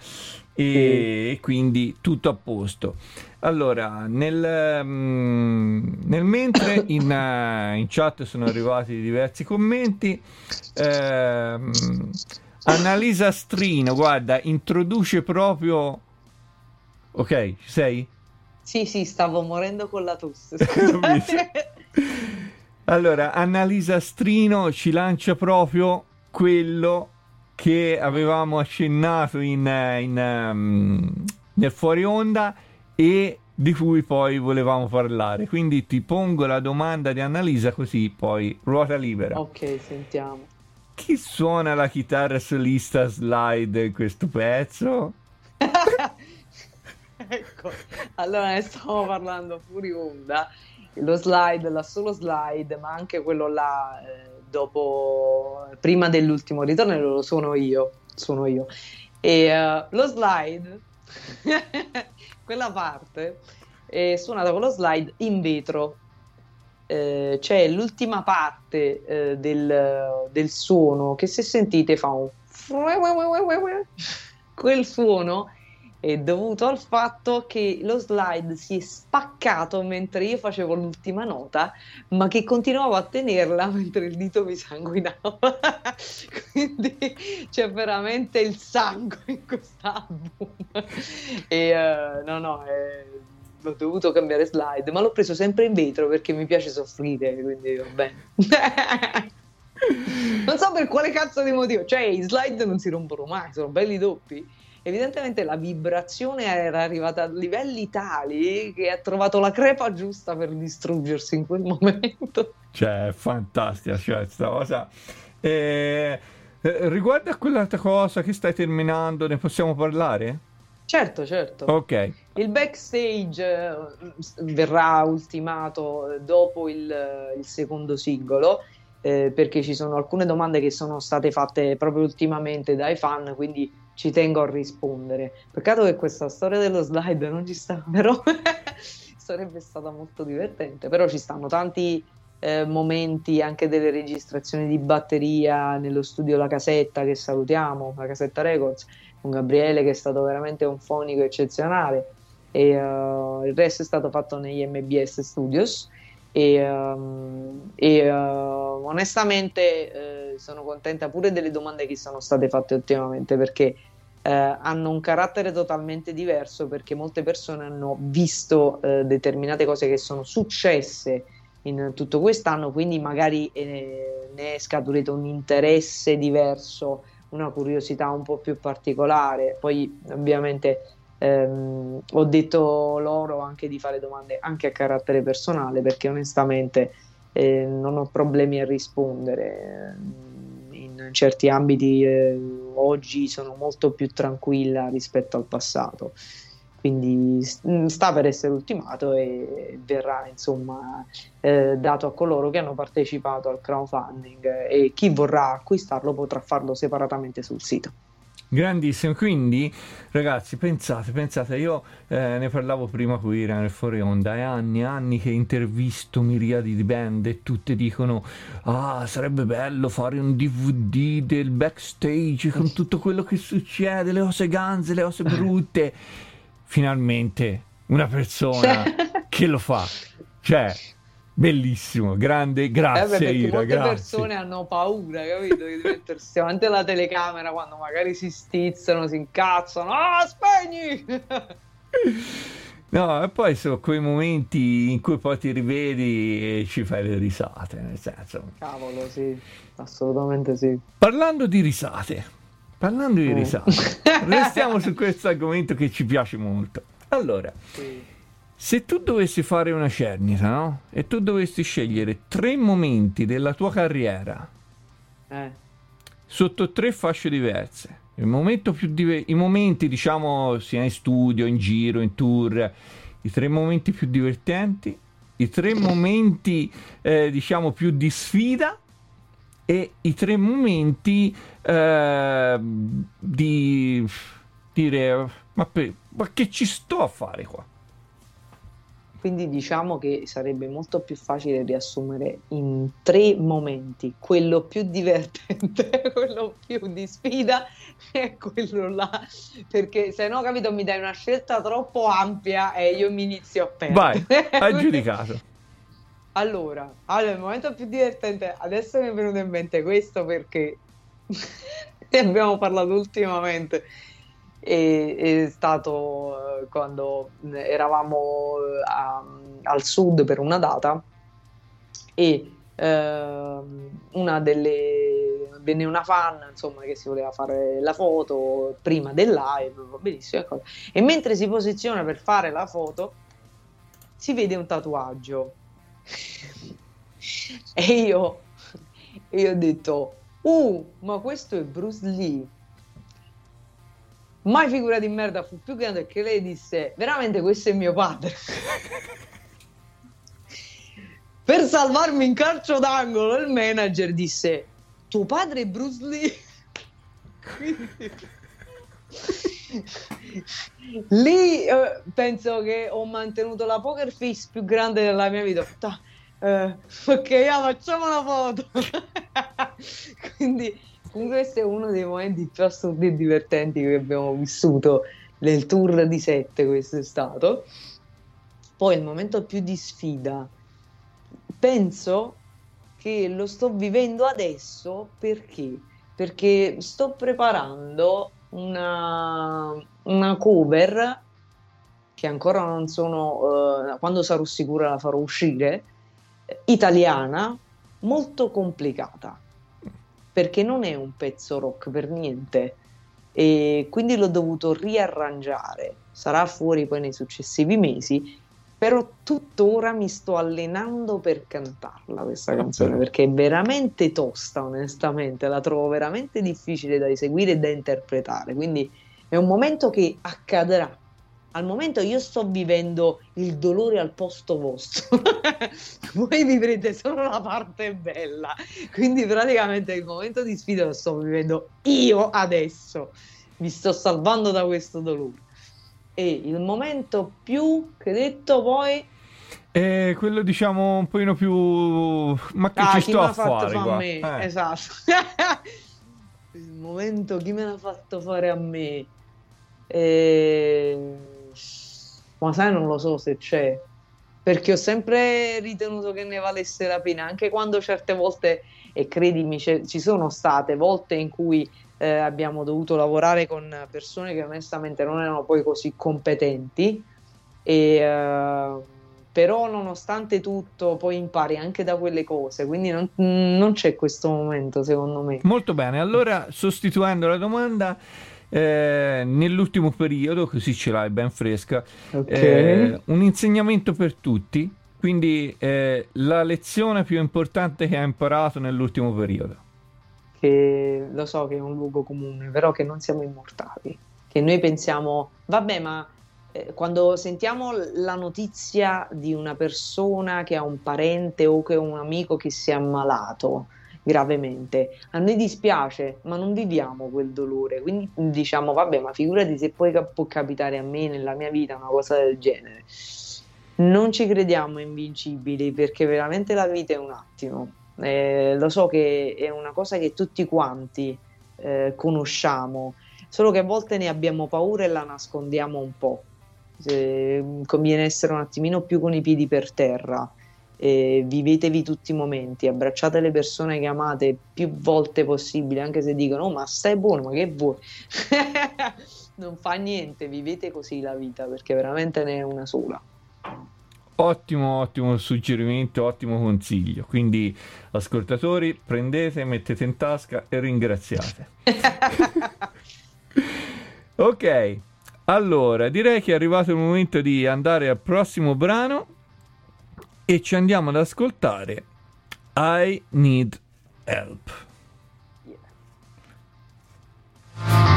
e, e quindi tutto a posto. Allora, nel, mm, nel mentre in, eh, in chat sono arrivati diversi commenti, ehm, Annalisa Strino, guarda, introduce proprio... Ok, ci sei? Sì, sì, stavo morendo con la tosse. Allora, Annalisa Strino ci lancia proprio quello che avevamo accennato in, eh, in, ehm, nel fuori onda e di cui poi volevamo parlare. Quindi ti pongo la domanda di Annalisa così poi ruota libera. ok, sentiamo. Chi suona la chitarra solista slide in questo pezzo? ecco, allora ne stavo parlando fuori onda. Lo slide, la solo slide, ma anche quello là eh, dopo, prima dell'ultimo ritornello lo suono io, suono io. E eh, lo slide, quella parte è suonata con lo slide in vetro. Eh, c'è l'ultima parte eh, del, del suono che se sentite fa un quel suono è dovuto al fatto che lo slide si è spaccato mentre io facevo l'ultima nota, ma che continuavo a tenerla mentre il dito mi sanguinava. Quindi c'è veramente il sangue in quest'album. E eh, no, no, eh, ho dovuto cambiare slide, ma l'ho preso sempre in vetro perché mi piace soffrire, quindi va bene. Non so per quale cazzo di motivo, cioè i slide non si rompono mai, sono belli doppi. Evidentemente la vibrazione era arrivata a livelli tali che ha trovato la crepa giusta per distruggersi in quel momento. Cioè, fantastica, cioè, sta cosa. Eh, eh, riguardo a quell'altra cosa che stai terminando, ne possiamo parlare? Certo, certo. Ok. Il backstage eh, verrà ultimato dopo il, il secondo singolo, eh, perché ci sono alcune domande che sono state fatte proprio ultimamente dai fan, quindi ci tengo a rispondere. Peccato che questa storia dello slide non ci sta, però sarebbe stata molto divertente. Però ci stanno tanti eh, momenti anche delle registrazioni di batteria nello studio La Casetta, che salutiamo, La Casetta Records, con Gabriele che è stato veramente un fonico eccezionale e eh, il resto è stato fatto negli MBS Studios e, ehm, e, eh, onestamente eh, sono contenta pure delle domande che sono state fatte ultimamente perché eh, hanno un carattere totalmente diverso perché molte persone hanno visto eh, determinate cose che sono successe in tutto quest'anno quindi magari eh, ne è scaturito un interesse diverso una curiosità un po' più particolare. Poi, ovviamente, ehm, ho detto loro anche di fare domande anche a carattere personale perché onestamente eh, non ho problemi a rispondere. In certi ambiti eh, oggi sono molto più tranquilla rispetto al passato. Quindi s- sta per essere ultimato e verrà insomma eh, dato a coloro che hanno partecipato al crowdfunding e chi vorrà acquistarlo potrà farlo separatamente sul sito. Grandissimo, quindi ragazzi pensate, pensate, io eh, ne parlavo prima qui nel fuori onda, è anni e anni che intervisto miriadi di band e tutte dicono ah sarebbe bello fare un DVD del backstage con tutto quello che succede, le cose ganze, le cose brutte, finalmente una persona che lo fa, cioè bellissimo, grande, Eh, beh, grazie Ira, molte grazie. persone hanno paura, capito? Di mettersi davanti alla telecamera quando magari si stizzano, si incazzano. Ah, spegni! No, e poi sono quei momenti in cui poi ti rivedi e ci fai le risate, nel senso. Cavolo, sì, assolutamente sì. Parlando di risate, parlando di Eh. risate, restiamo su questo argomento che ci piace molto. Allora, Sì. Se tu dovessi fare una cernita, no? E tu dovessi scegliere tre momenti della tua carriera Eh, sotto tre fasce diverse. Il momento più dive- I momenti, diciamo, sia in studio, in giro, in tour, i tre momenti più divertenti, i tre momenti, eh, diciamo, più di sfida e i tre momenti eh, di dire ma, per- ma che ci sto a fare qua? Quindi diciamo che sarebbe molto più facile riassumere in tre momenti, quello più divertente, quello più di sfida e quello là, perché se no, capito, mi dai una scelta troppo ampia e io mi inizio a perdere. Vai, hai giudicato. Allora, allora, il momento più divertente, adesso mi è venuto in mente questo perché ne abbiamo parlato ultimamente. E, è stato eh, quando eravamo eh, a- al sud per una data e ehm, una delle venne una fan insomma che si voleva fare la foto prima del live benissimo ecco. e mentre si posiziona per fare la foto si vede un tatuaggio e io, io ho detto, uh, ma questo è Bruce Lee. Mai figura di merda, fu più grande che lei disse, veramente questo è mio padre. per salvarmi in calcio d'angolo, il manager disse, tuo padre è Bruce Lee. Quindi... Lì eh, penso che ho mantenuto la poker face più grande della mia vita. Ta- eh, ok, ah, facciamo una foto. Quindi, questo è uno dei momenti più assurdi e divertenti che abbiamo vissuto nel tour di sette. Questo è stato. Poi il momento più di sfida. Penso che lo sto vivendo adesso perché? Perché sto preparando una, una cover che ancora non sono, eh, quando sarò sicura la farò uscire, italiana, molto complicata. Perché non è un pezzo rock per niente e quindi l'ho dovuto riarrangiare. Sarà fuori poi nei successivi mesi, però tuttora mi sto allenando per cantarla questa canzone perché è veramente tosta, onestamente, la trovo veramente difficile da eseguire e da interpretare, quindi è un momento che accadrà. Al momento io sto vivendo il dolore al posto vostro, voi vivrete solo la parte bella, quindi praticamente il momento di sfida lo sto vivendo io adesso, mi sto salvando da questo dolore. E il momento più che detto poi Eh, quello diciamo un pochino più... Ma che Ah, ci chi sto a fare fa qua? a me, Eh. esatto. Il momento chi me l'ha fatto fare a me. Eh, Ma sai, non lo so se c'è. Perché ho sempre ritenuto che ne valesse la pena, anche quando certe volte, e credimi, ci sono state volte in cui eh, abbiamo dovuto lavorare con persone che onestamente non erano poi così competenti, e, eh, però nonostante tutto poi impari anche da quelle cose, quindi non, non c'è questo momento secondo me. Molto bene, allora sostituendo la domanda, eh, nell'ultimo periodo, così ce l'hai ben fresca, Ok. eh, un insegnamento per tutti, quindi eh, la lezione più importante che hai imparato nell'ultimo periodo. che lo so che è un luogo comune, però che non siamo immortali, che noi pensiamo, vabbè, ma eh, quando sentiamo la notizia di una persona che ha un parente o che ha un amico che si è ammalato gravemente, a noi dispiace, ma non viviamo quel dolore, quindi diciamo, vabbè, ma figurati se poi può capitare a me nella mia vita una cosa del genere. Non ci crediamo invincibili perché veramente la vita è un attimo. Eh, lo so che è una cosa che tutti quanti eh, conosciamo, solo che a volte ne abbiamo paura e la nascondiamo un po'. Se- conviene essere un attimino più con i piedi per terra. Eh, vivetevi tutti i momenti, abbracciate le persone che amate più volte possibile, anche se dicono: "Oh, ma stai buono, ma che vuoi? non fa niente, vivete così la vita perché veramente ne è una sola. Ottimo, ottimo suggerimento, ottimo consiglio. Quindi, ascoltatori, prendete, mettete in tasca e ringraziate. ok, allora direi che è arrivato il momento di andare al prossimo brano e ci andiamo ad ascoltare I Need Help. It's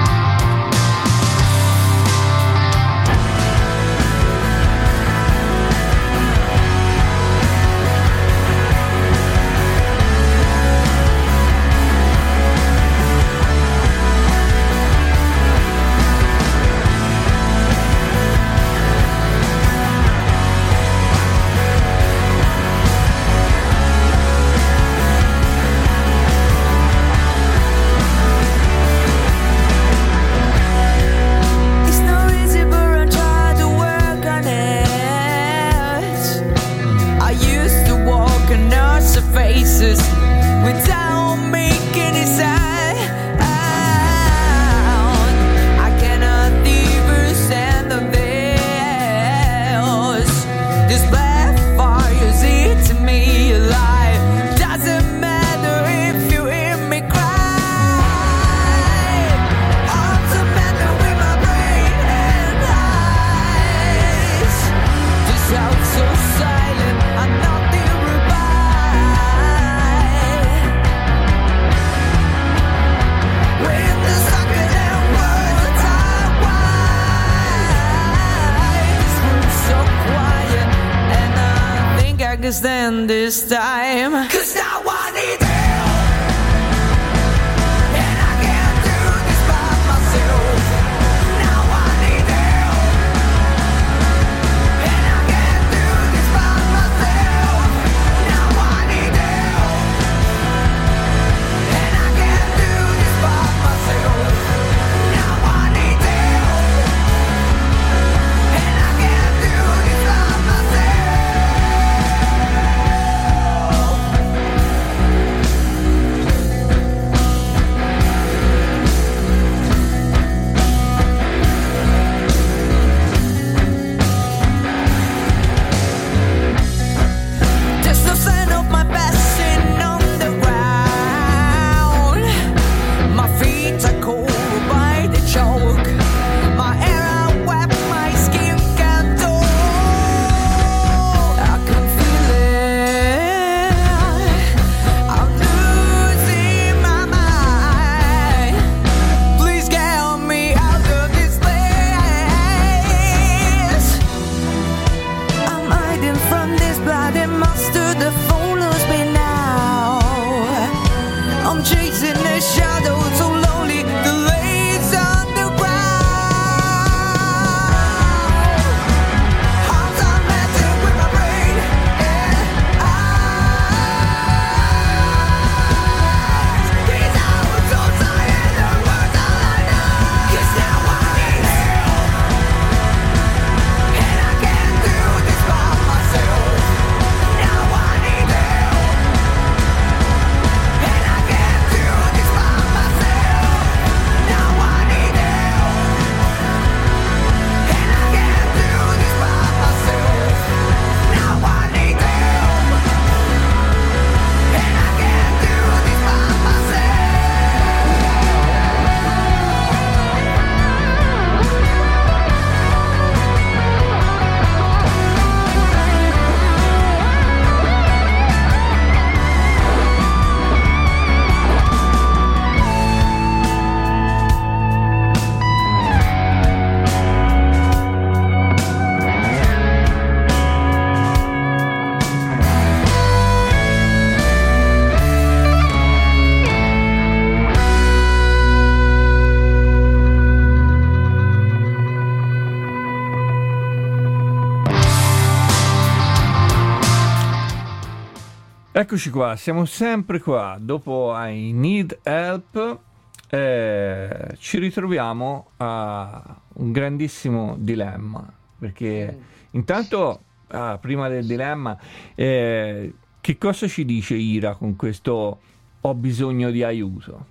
Eccoci qua, siamo sempre qua. Dopo I Need Help eh, ci ritroviamo a un grandissimo dilemma. Perché intanto, ah, prima del dilemma, eh, che cosa ci dice Ira con questo ho bisogno di aiuto?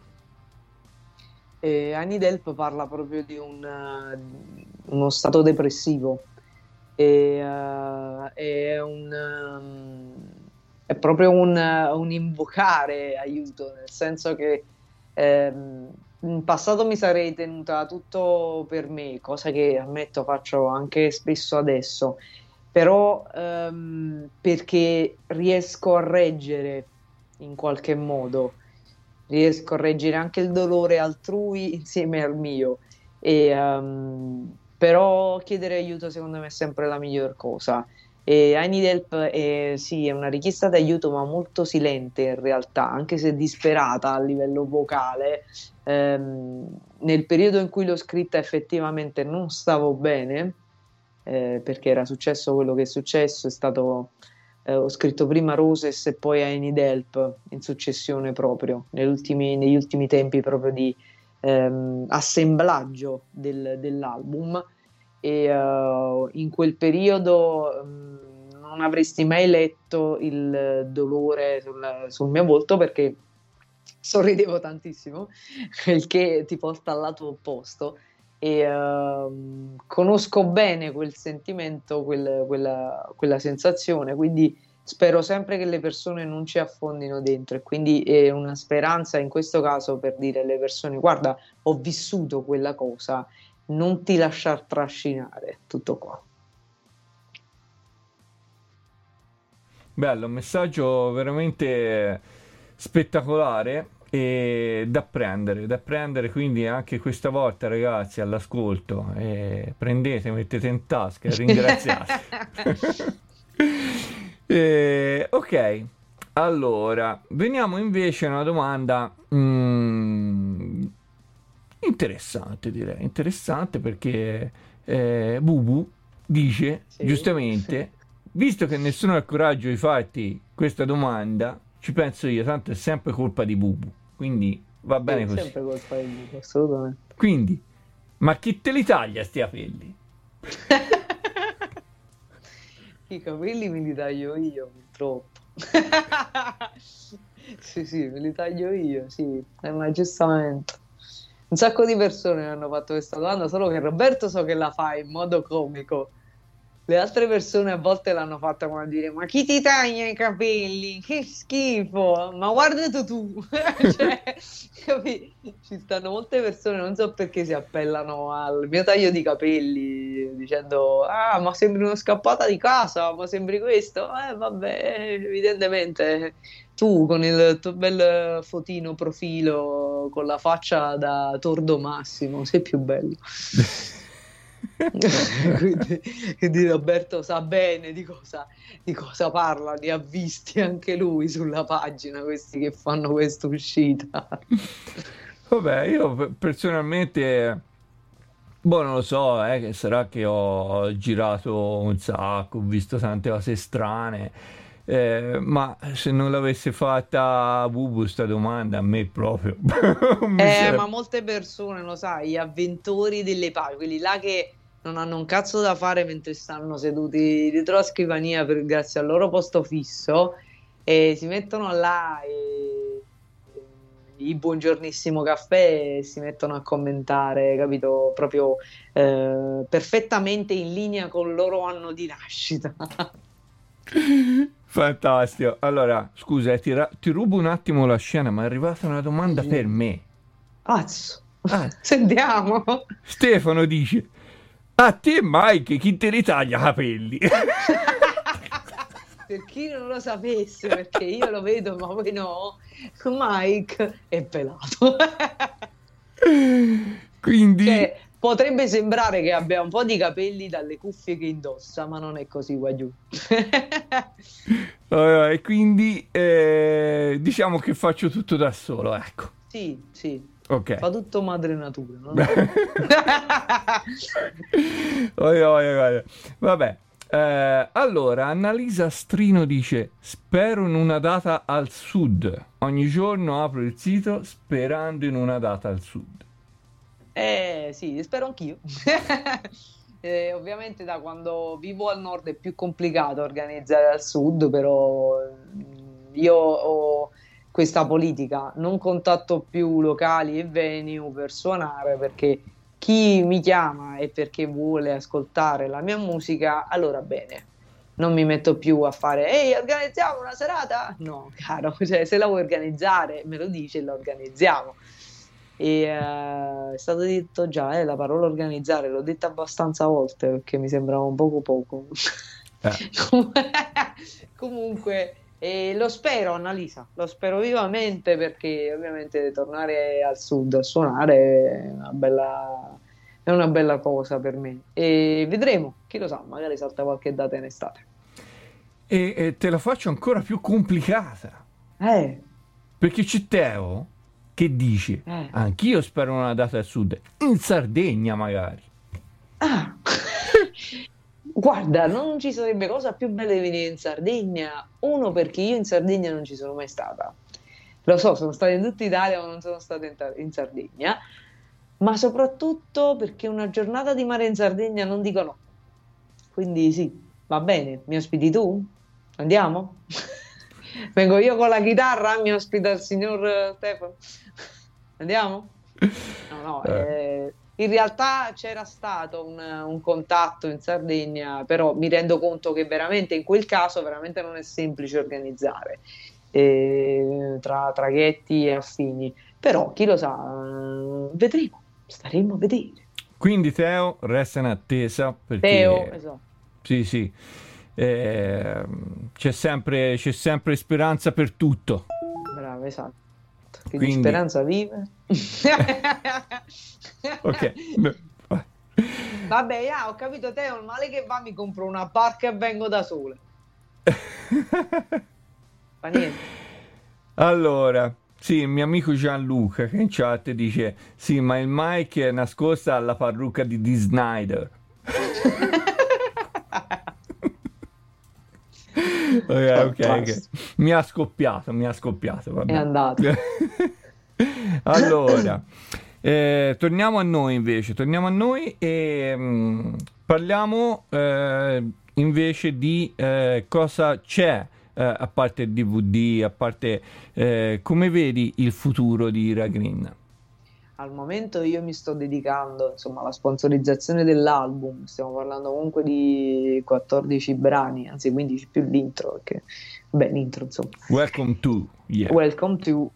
E Annie Delp parla proprio di un, eh, uno stato depressivo e eh, è un ehm, è proprio un, un invocare aiuto, nel senso che ehm, in passato mi sarei tenuta tutto per me, cosa che ammetto faccio anche spesso adesso, però ehm, perché riesco a reggere in qualche modo riesco a reggere anche il dolore altrui insieme al mio. E, ehm, però chiedere aiuto secondo me è sempre la miglior cosa. E I Need Help è, sì, è una richiesta d'aiuto, ma molto silente in realtà, anche se disperata a livello vocale. Ehm, nel periodo in cui l'ho scritta effettivamente non stavo bene, eh, perché era successo quello che è successo, è stato eh, ho scritto prima Roses e poi I Need Help in successione proprio, negli ultimi, negli ultimi tempi proprio di ehm, assemblaggio del- dell'album e eh, in quel periodo mm, non avresti mai letto il dolore sul, sul mio volto perché sorridevo tantissimo, il che ti porta al lato opposto. E ehm, conosco bene quel sentimento, quel- quella, quella sensazione, quindi spero sempre che le persone non ci affondino dentro. E quindi è una speranza in questo caso per dire alle persone guarda ho vissuto quella cosa, non ti lasciar trascinare, tutto qua. Bello, un messaggio veramente spettacolare e da prendere, da prendere quindi anche questa volta ragazzi all'ascolto, eh, prendete, mettete in tasca e ringraziate. Eh, ok, allora, veniamo invece a una domanda mm, interessante direi, interessante perché eh, Bubu dice Sì. giustamente, visto che nessuno ha il coraggio di farti questa domanda, ci penso io, tanto è sempre colpa di Bubu, quindi va bene È così. sempre colpa di Bubu, assolutamente. Quindi, ma chi te li taglia sti capelli? I capelli me li taglio io, purtroppo. sì, sì, me li taglio io, sì, è un aggiustamento. Un sacco di persone hanno fatto questa domanda, solo che Roberto so che la fa in modo comico. Le altre persone a volte l'hanno fatta come a dire: Ma chi ti taglia i capelli? Che schifo! Ma guarda tu! cioè, capi? Ci stanno molte persone, non so perché si appellano al mio taglio di capelli dicendo: Ah, ma sembri una scappata di casa, ma sembri questo? Eh, vabbè, evidentemente tu con il tuo bel fotino profilo con la faccia da tordo massimo sei più bello. quindi, quindi Roberto sa bene di cosa, di cosa parla, li ha visti anche lui sulla pagina, questi che fanno questa uscita. Vabbè, io pe- personalmente, boh, non lo so, eh, che sarà che ho girato un sacco, ho visto tante cose strane, eh, ma se non l'avesse fatta Bubu sta domanda, a me proprio. Eh, sarebbe- ma molte persone, lo sai, gli avventori delle pagine, quelli là che non hanno un cazzo da fare mentre stanno seduti dietro la scrivania per- grazie al loro posto fisso e si mettono là e, e i buongiornissimo caffè e si mettono a commentare, capito? Proprio eh, perfettamente in linea con il loro anno di nascita. Fantastico. Allora, scusa, eh, ti, ra- ti rubo un attimo la scena, ma è arrivata una domanda per me. Cazzo, Ah. sentiamo. Stefano dice: A te, Mike, chi te li taglia i capelli? Per chi non lo sapesse, perché io lo vedo, ma voi no, Mike è pelato. Quindi, Cioè, potrebbe sembrare che abbia un po' di capelli dalle cuffie che indossa, ma non è così giù. eh, e quindi eh, diciamo che faccio tutto da solo, ecco. sì, sì, Ok. fa tutto madre natura. no? Oi, oi, oi. Vabbè. Eh, allora, Annalisa Strino dice: Spero in una data al sud. Ogni giorno apro il sito sperando in una data al sud. Eh sì, spero anch'io. Eh, ovviamente da quando vivo al nord è più complicato organizzare al sud, però mm, io ho questa politica, non contatto più locali e venue per suonare perché chi mi chiama è perché vuole ascoltare la mia musica, allora bene. Non mi metto più a fare, ehi, organizziamo una serata? No, caro, cioè, se la vuoi organizzare, me lo dici e la organizziamo. E eh, è stato detto già, eh, la parola organizzare, l'ho detta abbastanza volte perché mi sembrava un poco poco. Comunque, eh, lo spero, Annalisa, lo spero vivamente perché ovviamente tornare al sud a suonare è una bella, è una bella cosa per me. E vedremo, chi lo sa, magari salta qualche data in estate. E, e te la faccio ancora più complicata. Eh, Perché c'è Teo che dice: Eh. Anch'io spero una data al sud. In Sardegna, magari. Ah, guarda, non ci sarebbe cosa più bella di venire in Sardegna. Uno, perché io in Sardegna non ci sono mai stata. Lo so, sono stata in tutta Italia, ma non sono stata in, in Sardegna. Ma soprattutto perché una giornata di mare in Sardegna non dico no. Quindi sì, va bene. Mi ospiti tu? Andiamo? Vengo io con la chitarra, mi ospita il signor eh, Stefano. Andiamo? No, no, eh, in realtà c'era stato un, un contatto in Sardegna, però mi rendo conto che veramente in quel caso veramente non è semplice organizzare eh, tra traghetti e affini. Però chi lo sa, eh, vedremo, staremo a vedere. Quindi, Teo, resta in attesa perché. Teo, esatto. Sì, sì. Eh, c'è sempre, c'è sempre speranza per tutto. Bravo, esatto. Che Quindi- di speranza vive. Ok. Vabbè, ja, ho capito te, il male che va, mi compro una barca e vengo da sola. Fa niente. Allora, sì, il mio amico Gianluca che in chat dice: Sì, ma il Mike è nascosta alla parrucca di Dee Snyder. Ok, ok, ok. Fantastico. Mi ha scoppiato, mi ha scoppiato. vabbè. È andato. allora, eh, torniamo a noi invece, torniamo a noi e mm, parliamo eh, invece di eh, cosa c'è eh, a parte il DVD, a parte eh, come vedi il futuro di Ira Green. Al momento io mi sto dedicando insomma, alla sponsorizzazione dell'album, stiamo parlando comunque di 14 brani, anzi 15 più l'intro, perché, beh, l'intro insomma, Welcome to, yeah. Welcome to,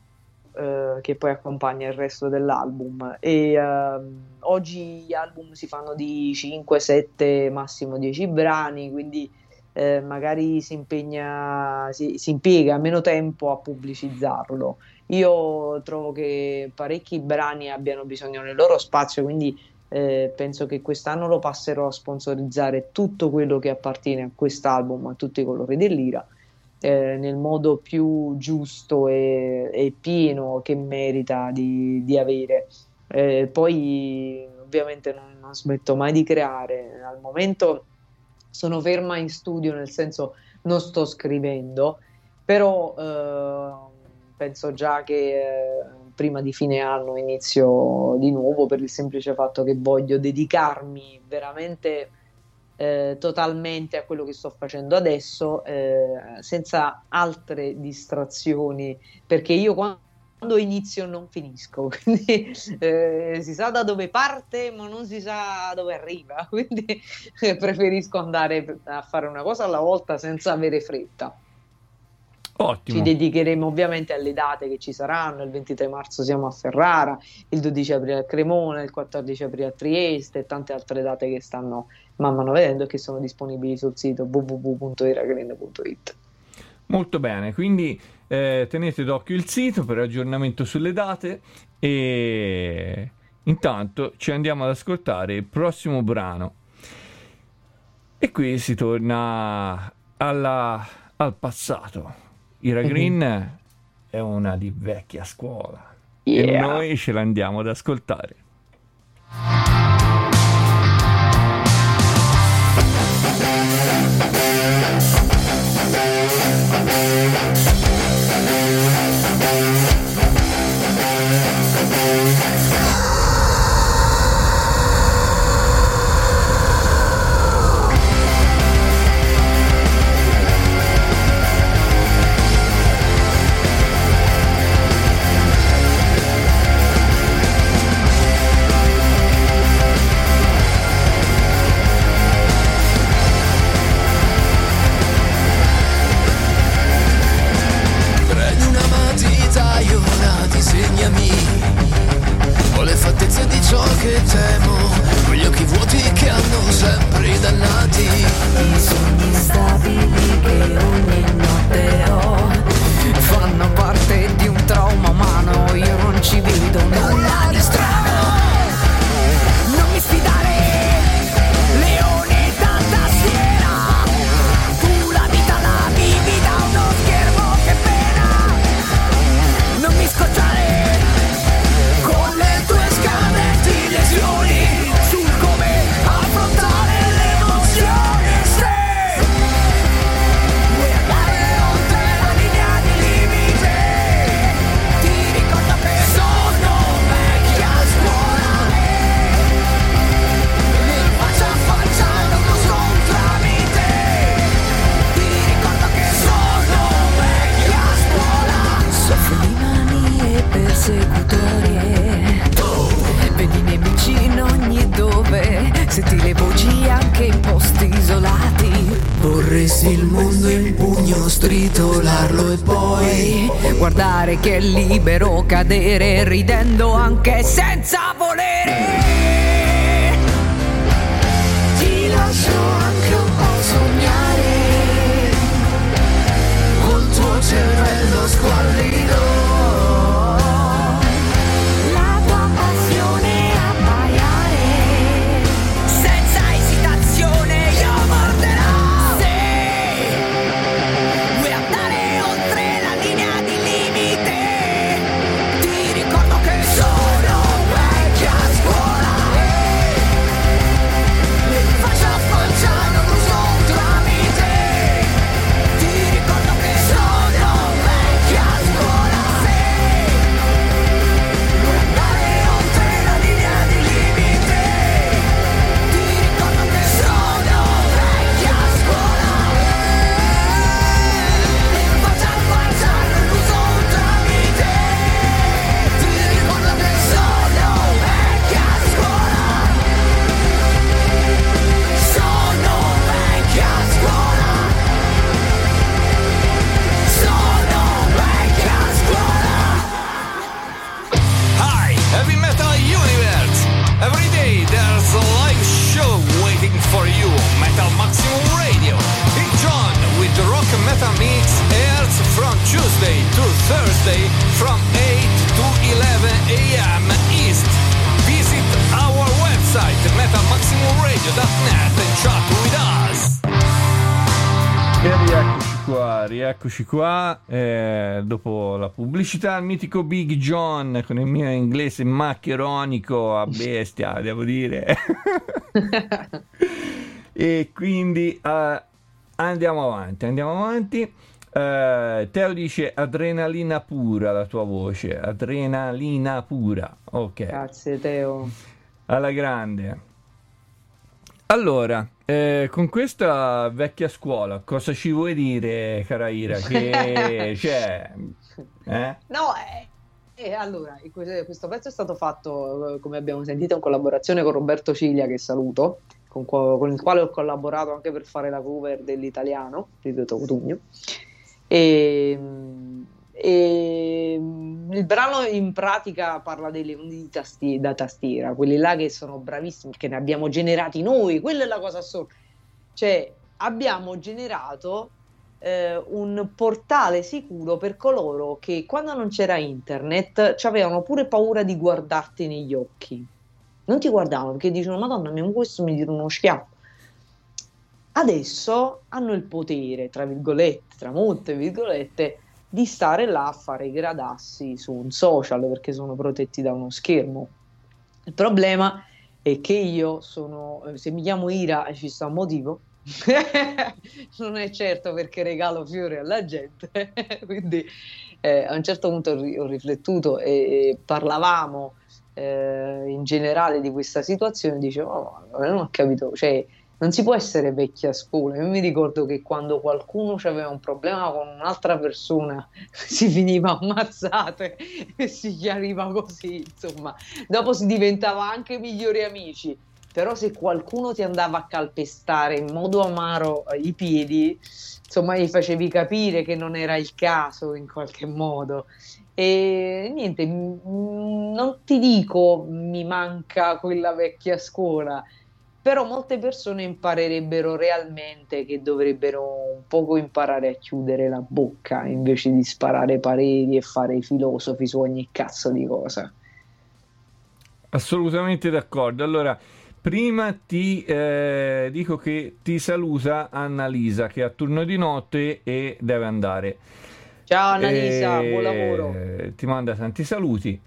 eh, che poi accompagna il resto dell'album. E ehm, oggi gli album si fanno di 5, 7, massimo 10 brani, quindi eh, magari si impegna, si, si impiega meno tempo a pubblicizzarlo. Io trovo che parecchi brani abbiano bisogno del loro spazio, quindi eh, penso che quest'anno lo passerò a sponsorizzare tutto quello che appartiene a quest'album, a tutti i colori dell'ira, eh, nel modo più giusto e, e pieno che merita di, di avere. Eh, poi ovviamente non, non smetto mai di creare, al momento sono ferma in studio, nel senso non sto scrivendo, però eh, penso già che eh, prima di fine anno inizio di nuovo per il semplice fatto che voglio dedicarmi veramente eh, totalmente a quello che sto facendo adesso, eh, senza altre distrazioni, perché io quando quando inizio non finisco, quindi eh, si sa da dove parte ma non si sa dove arriva, quindi eh, preferisco andare a fare una cosa alla volta senza avere fretta. Ottimo. Ci dedicheremo ovviamente alle date che ci saranno, il 23 marzo siamo a Ferrara, il 12 aprile a Cremona, il 14 aprile a Trieste e tante altre date che stanno man mano vedendo e che sono disponibili sul sito www.iragreen.it. Molto bene, quindi eh, tenete d'occhio il sito per aggiornamento sulle date e intanto ci andiamo ad ascoltare il prossimo brano. E qui si torna alla- al passato. Ira Green è una di vecchia scuola e Yeah. noi ce la andiamo ad ascoltare. Prendi cadere qua, rieccoci qua. eh, dopo la pubblicità, il mitico Big John con il mio inglese maccheronico a bestia, devo dire. e quindi eh, andiamo avanti, andiamo avanti. Eh, Teo dice adrenalina pura la tua voce, adrenalina pura. Ok, Grazie Teo. alla grande. Allora, eh, con questa vecchia scuola, cosa ci vuoi dire, cara Ira? Che c'è? Eh? No, eh, eh, allora, que- questo pezzo è stato fatto, eh, come abbiamo sentito, in collaborazione con Roberto Ciglia, che saluto, con, con il quale ho collaborato anche per fare la cover dell'italiano di Toto Cutugno. E, e il brano in pratica parla dei leoni di tasti- da tastiera, quelli là che sono bravissimi, che ne abbiamo generati noi, quella è la cosa assurda. Cioè, abbiamo generato eh, un portale sicuro per coloro che quando non c'era internet avevano pure paura di guardarti negli occhi. Non ti guardavano perché dicevano: Madonna mia, questo mi tira uno schiaffo. Adesso hanno il potere, tra virgolette, tra molte virgolette, di stare là a fare i gradassi su un social perché sono protetti da uno schermo. Il problema è che io sono, eh, se mi chiamo Ira ci sta un motivo, non è certo perché regalo fiori alla gente, quindi eh, a un certo punto ho, ri- ho riflettuto e, e parlavamo eh, in generale di questa situazione, dicevo, "Oh, non ho capito, cioè non si può essere vecchia scuola. Io mi ricordo che quando qualcuno aveva un problema con un'altra persona si finiva ammazzate e si chiariva così, insomma. Dopo si diventava anche migliori amici. Però se qualcuno ti andava a calpestare in modo amaro i piedi, insomma, gli facevi capire che non era il caso in qualche modo. E niente, mm, non ti dico mi manca quella vecchia scuola, però molte persone imparerebbero realmente che dovrebbero un poco imparare a chiudere la bocca invece di sparare pareri e fare i filosofi su ogni cazzo di cosa. Assolutamente d'accordo. Allora, prima ti eh, dico che ti saluta Annalisa che ha turno di notte e deve andare. Ciao Annalisa, Eh, buon lavoro. Ti manda tanti saluti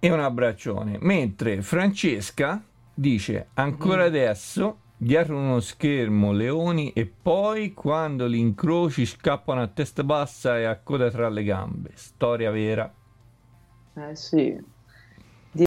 e un abbraccione. Mentre Francesca dice ancora Mm. adesso dietro uno schermo leoni e poi quando li incroci scappano a testa bassa e a coda tra le gambe. Storia vera. Eh sì,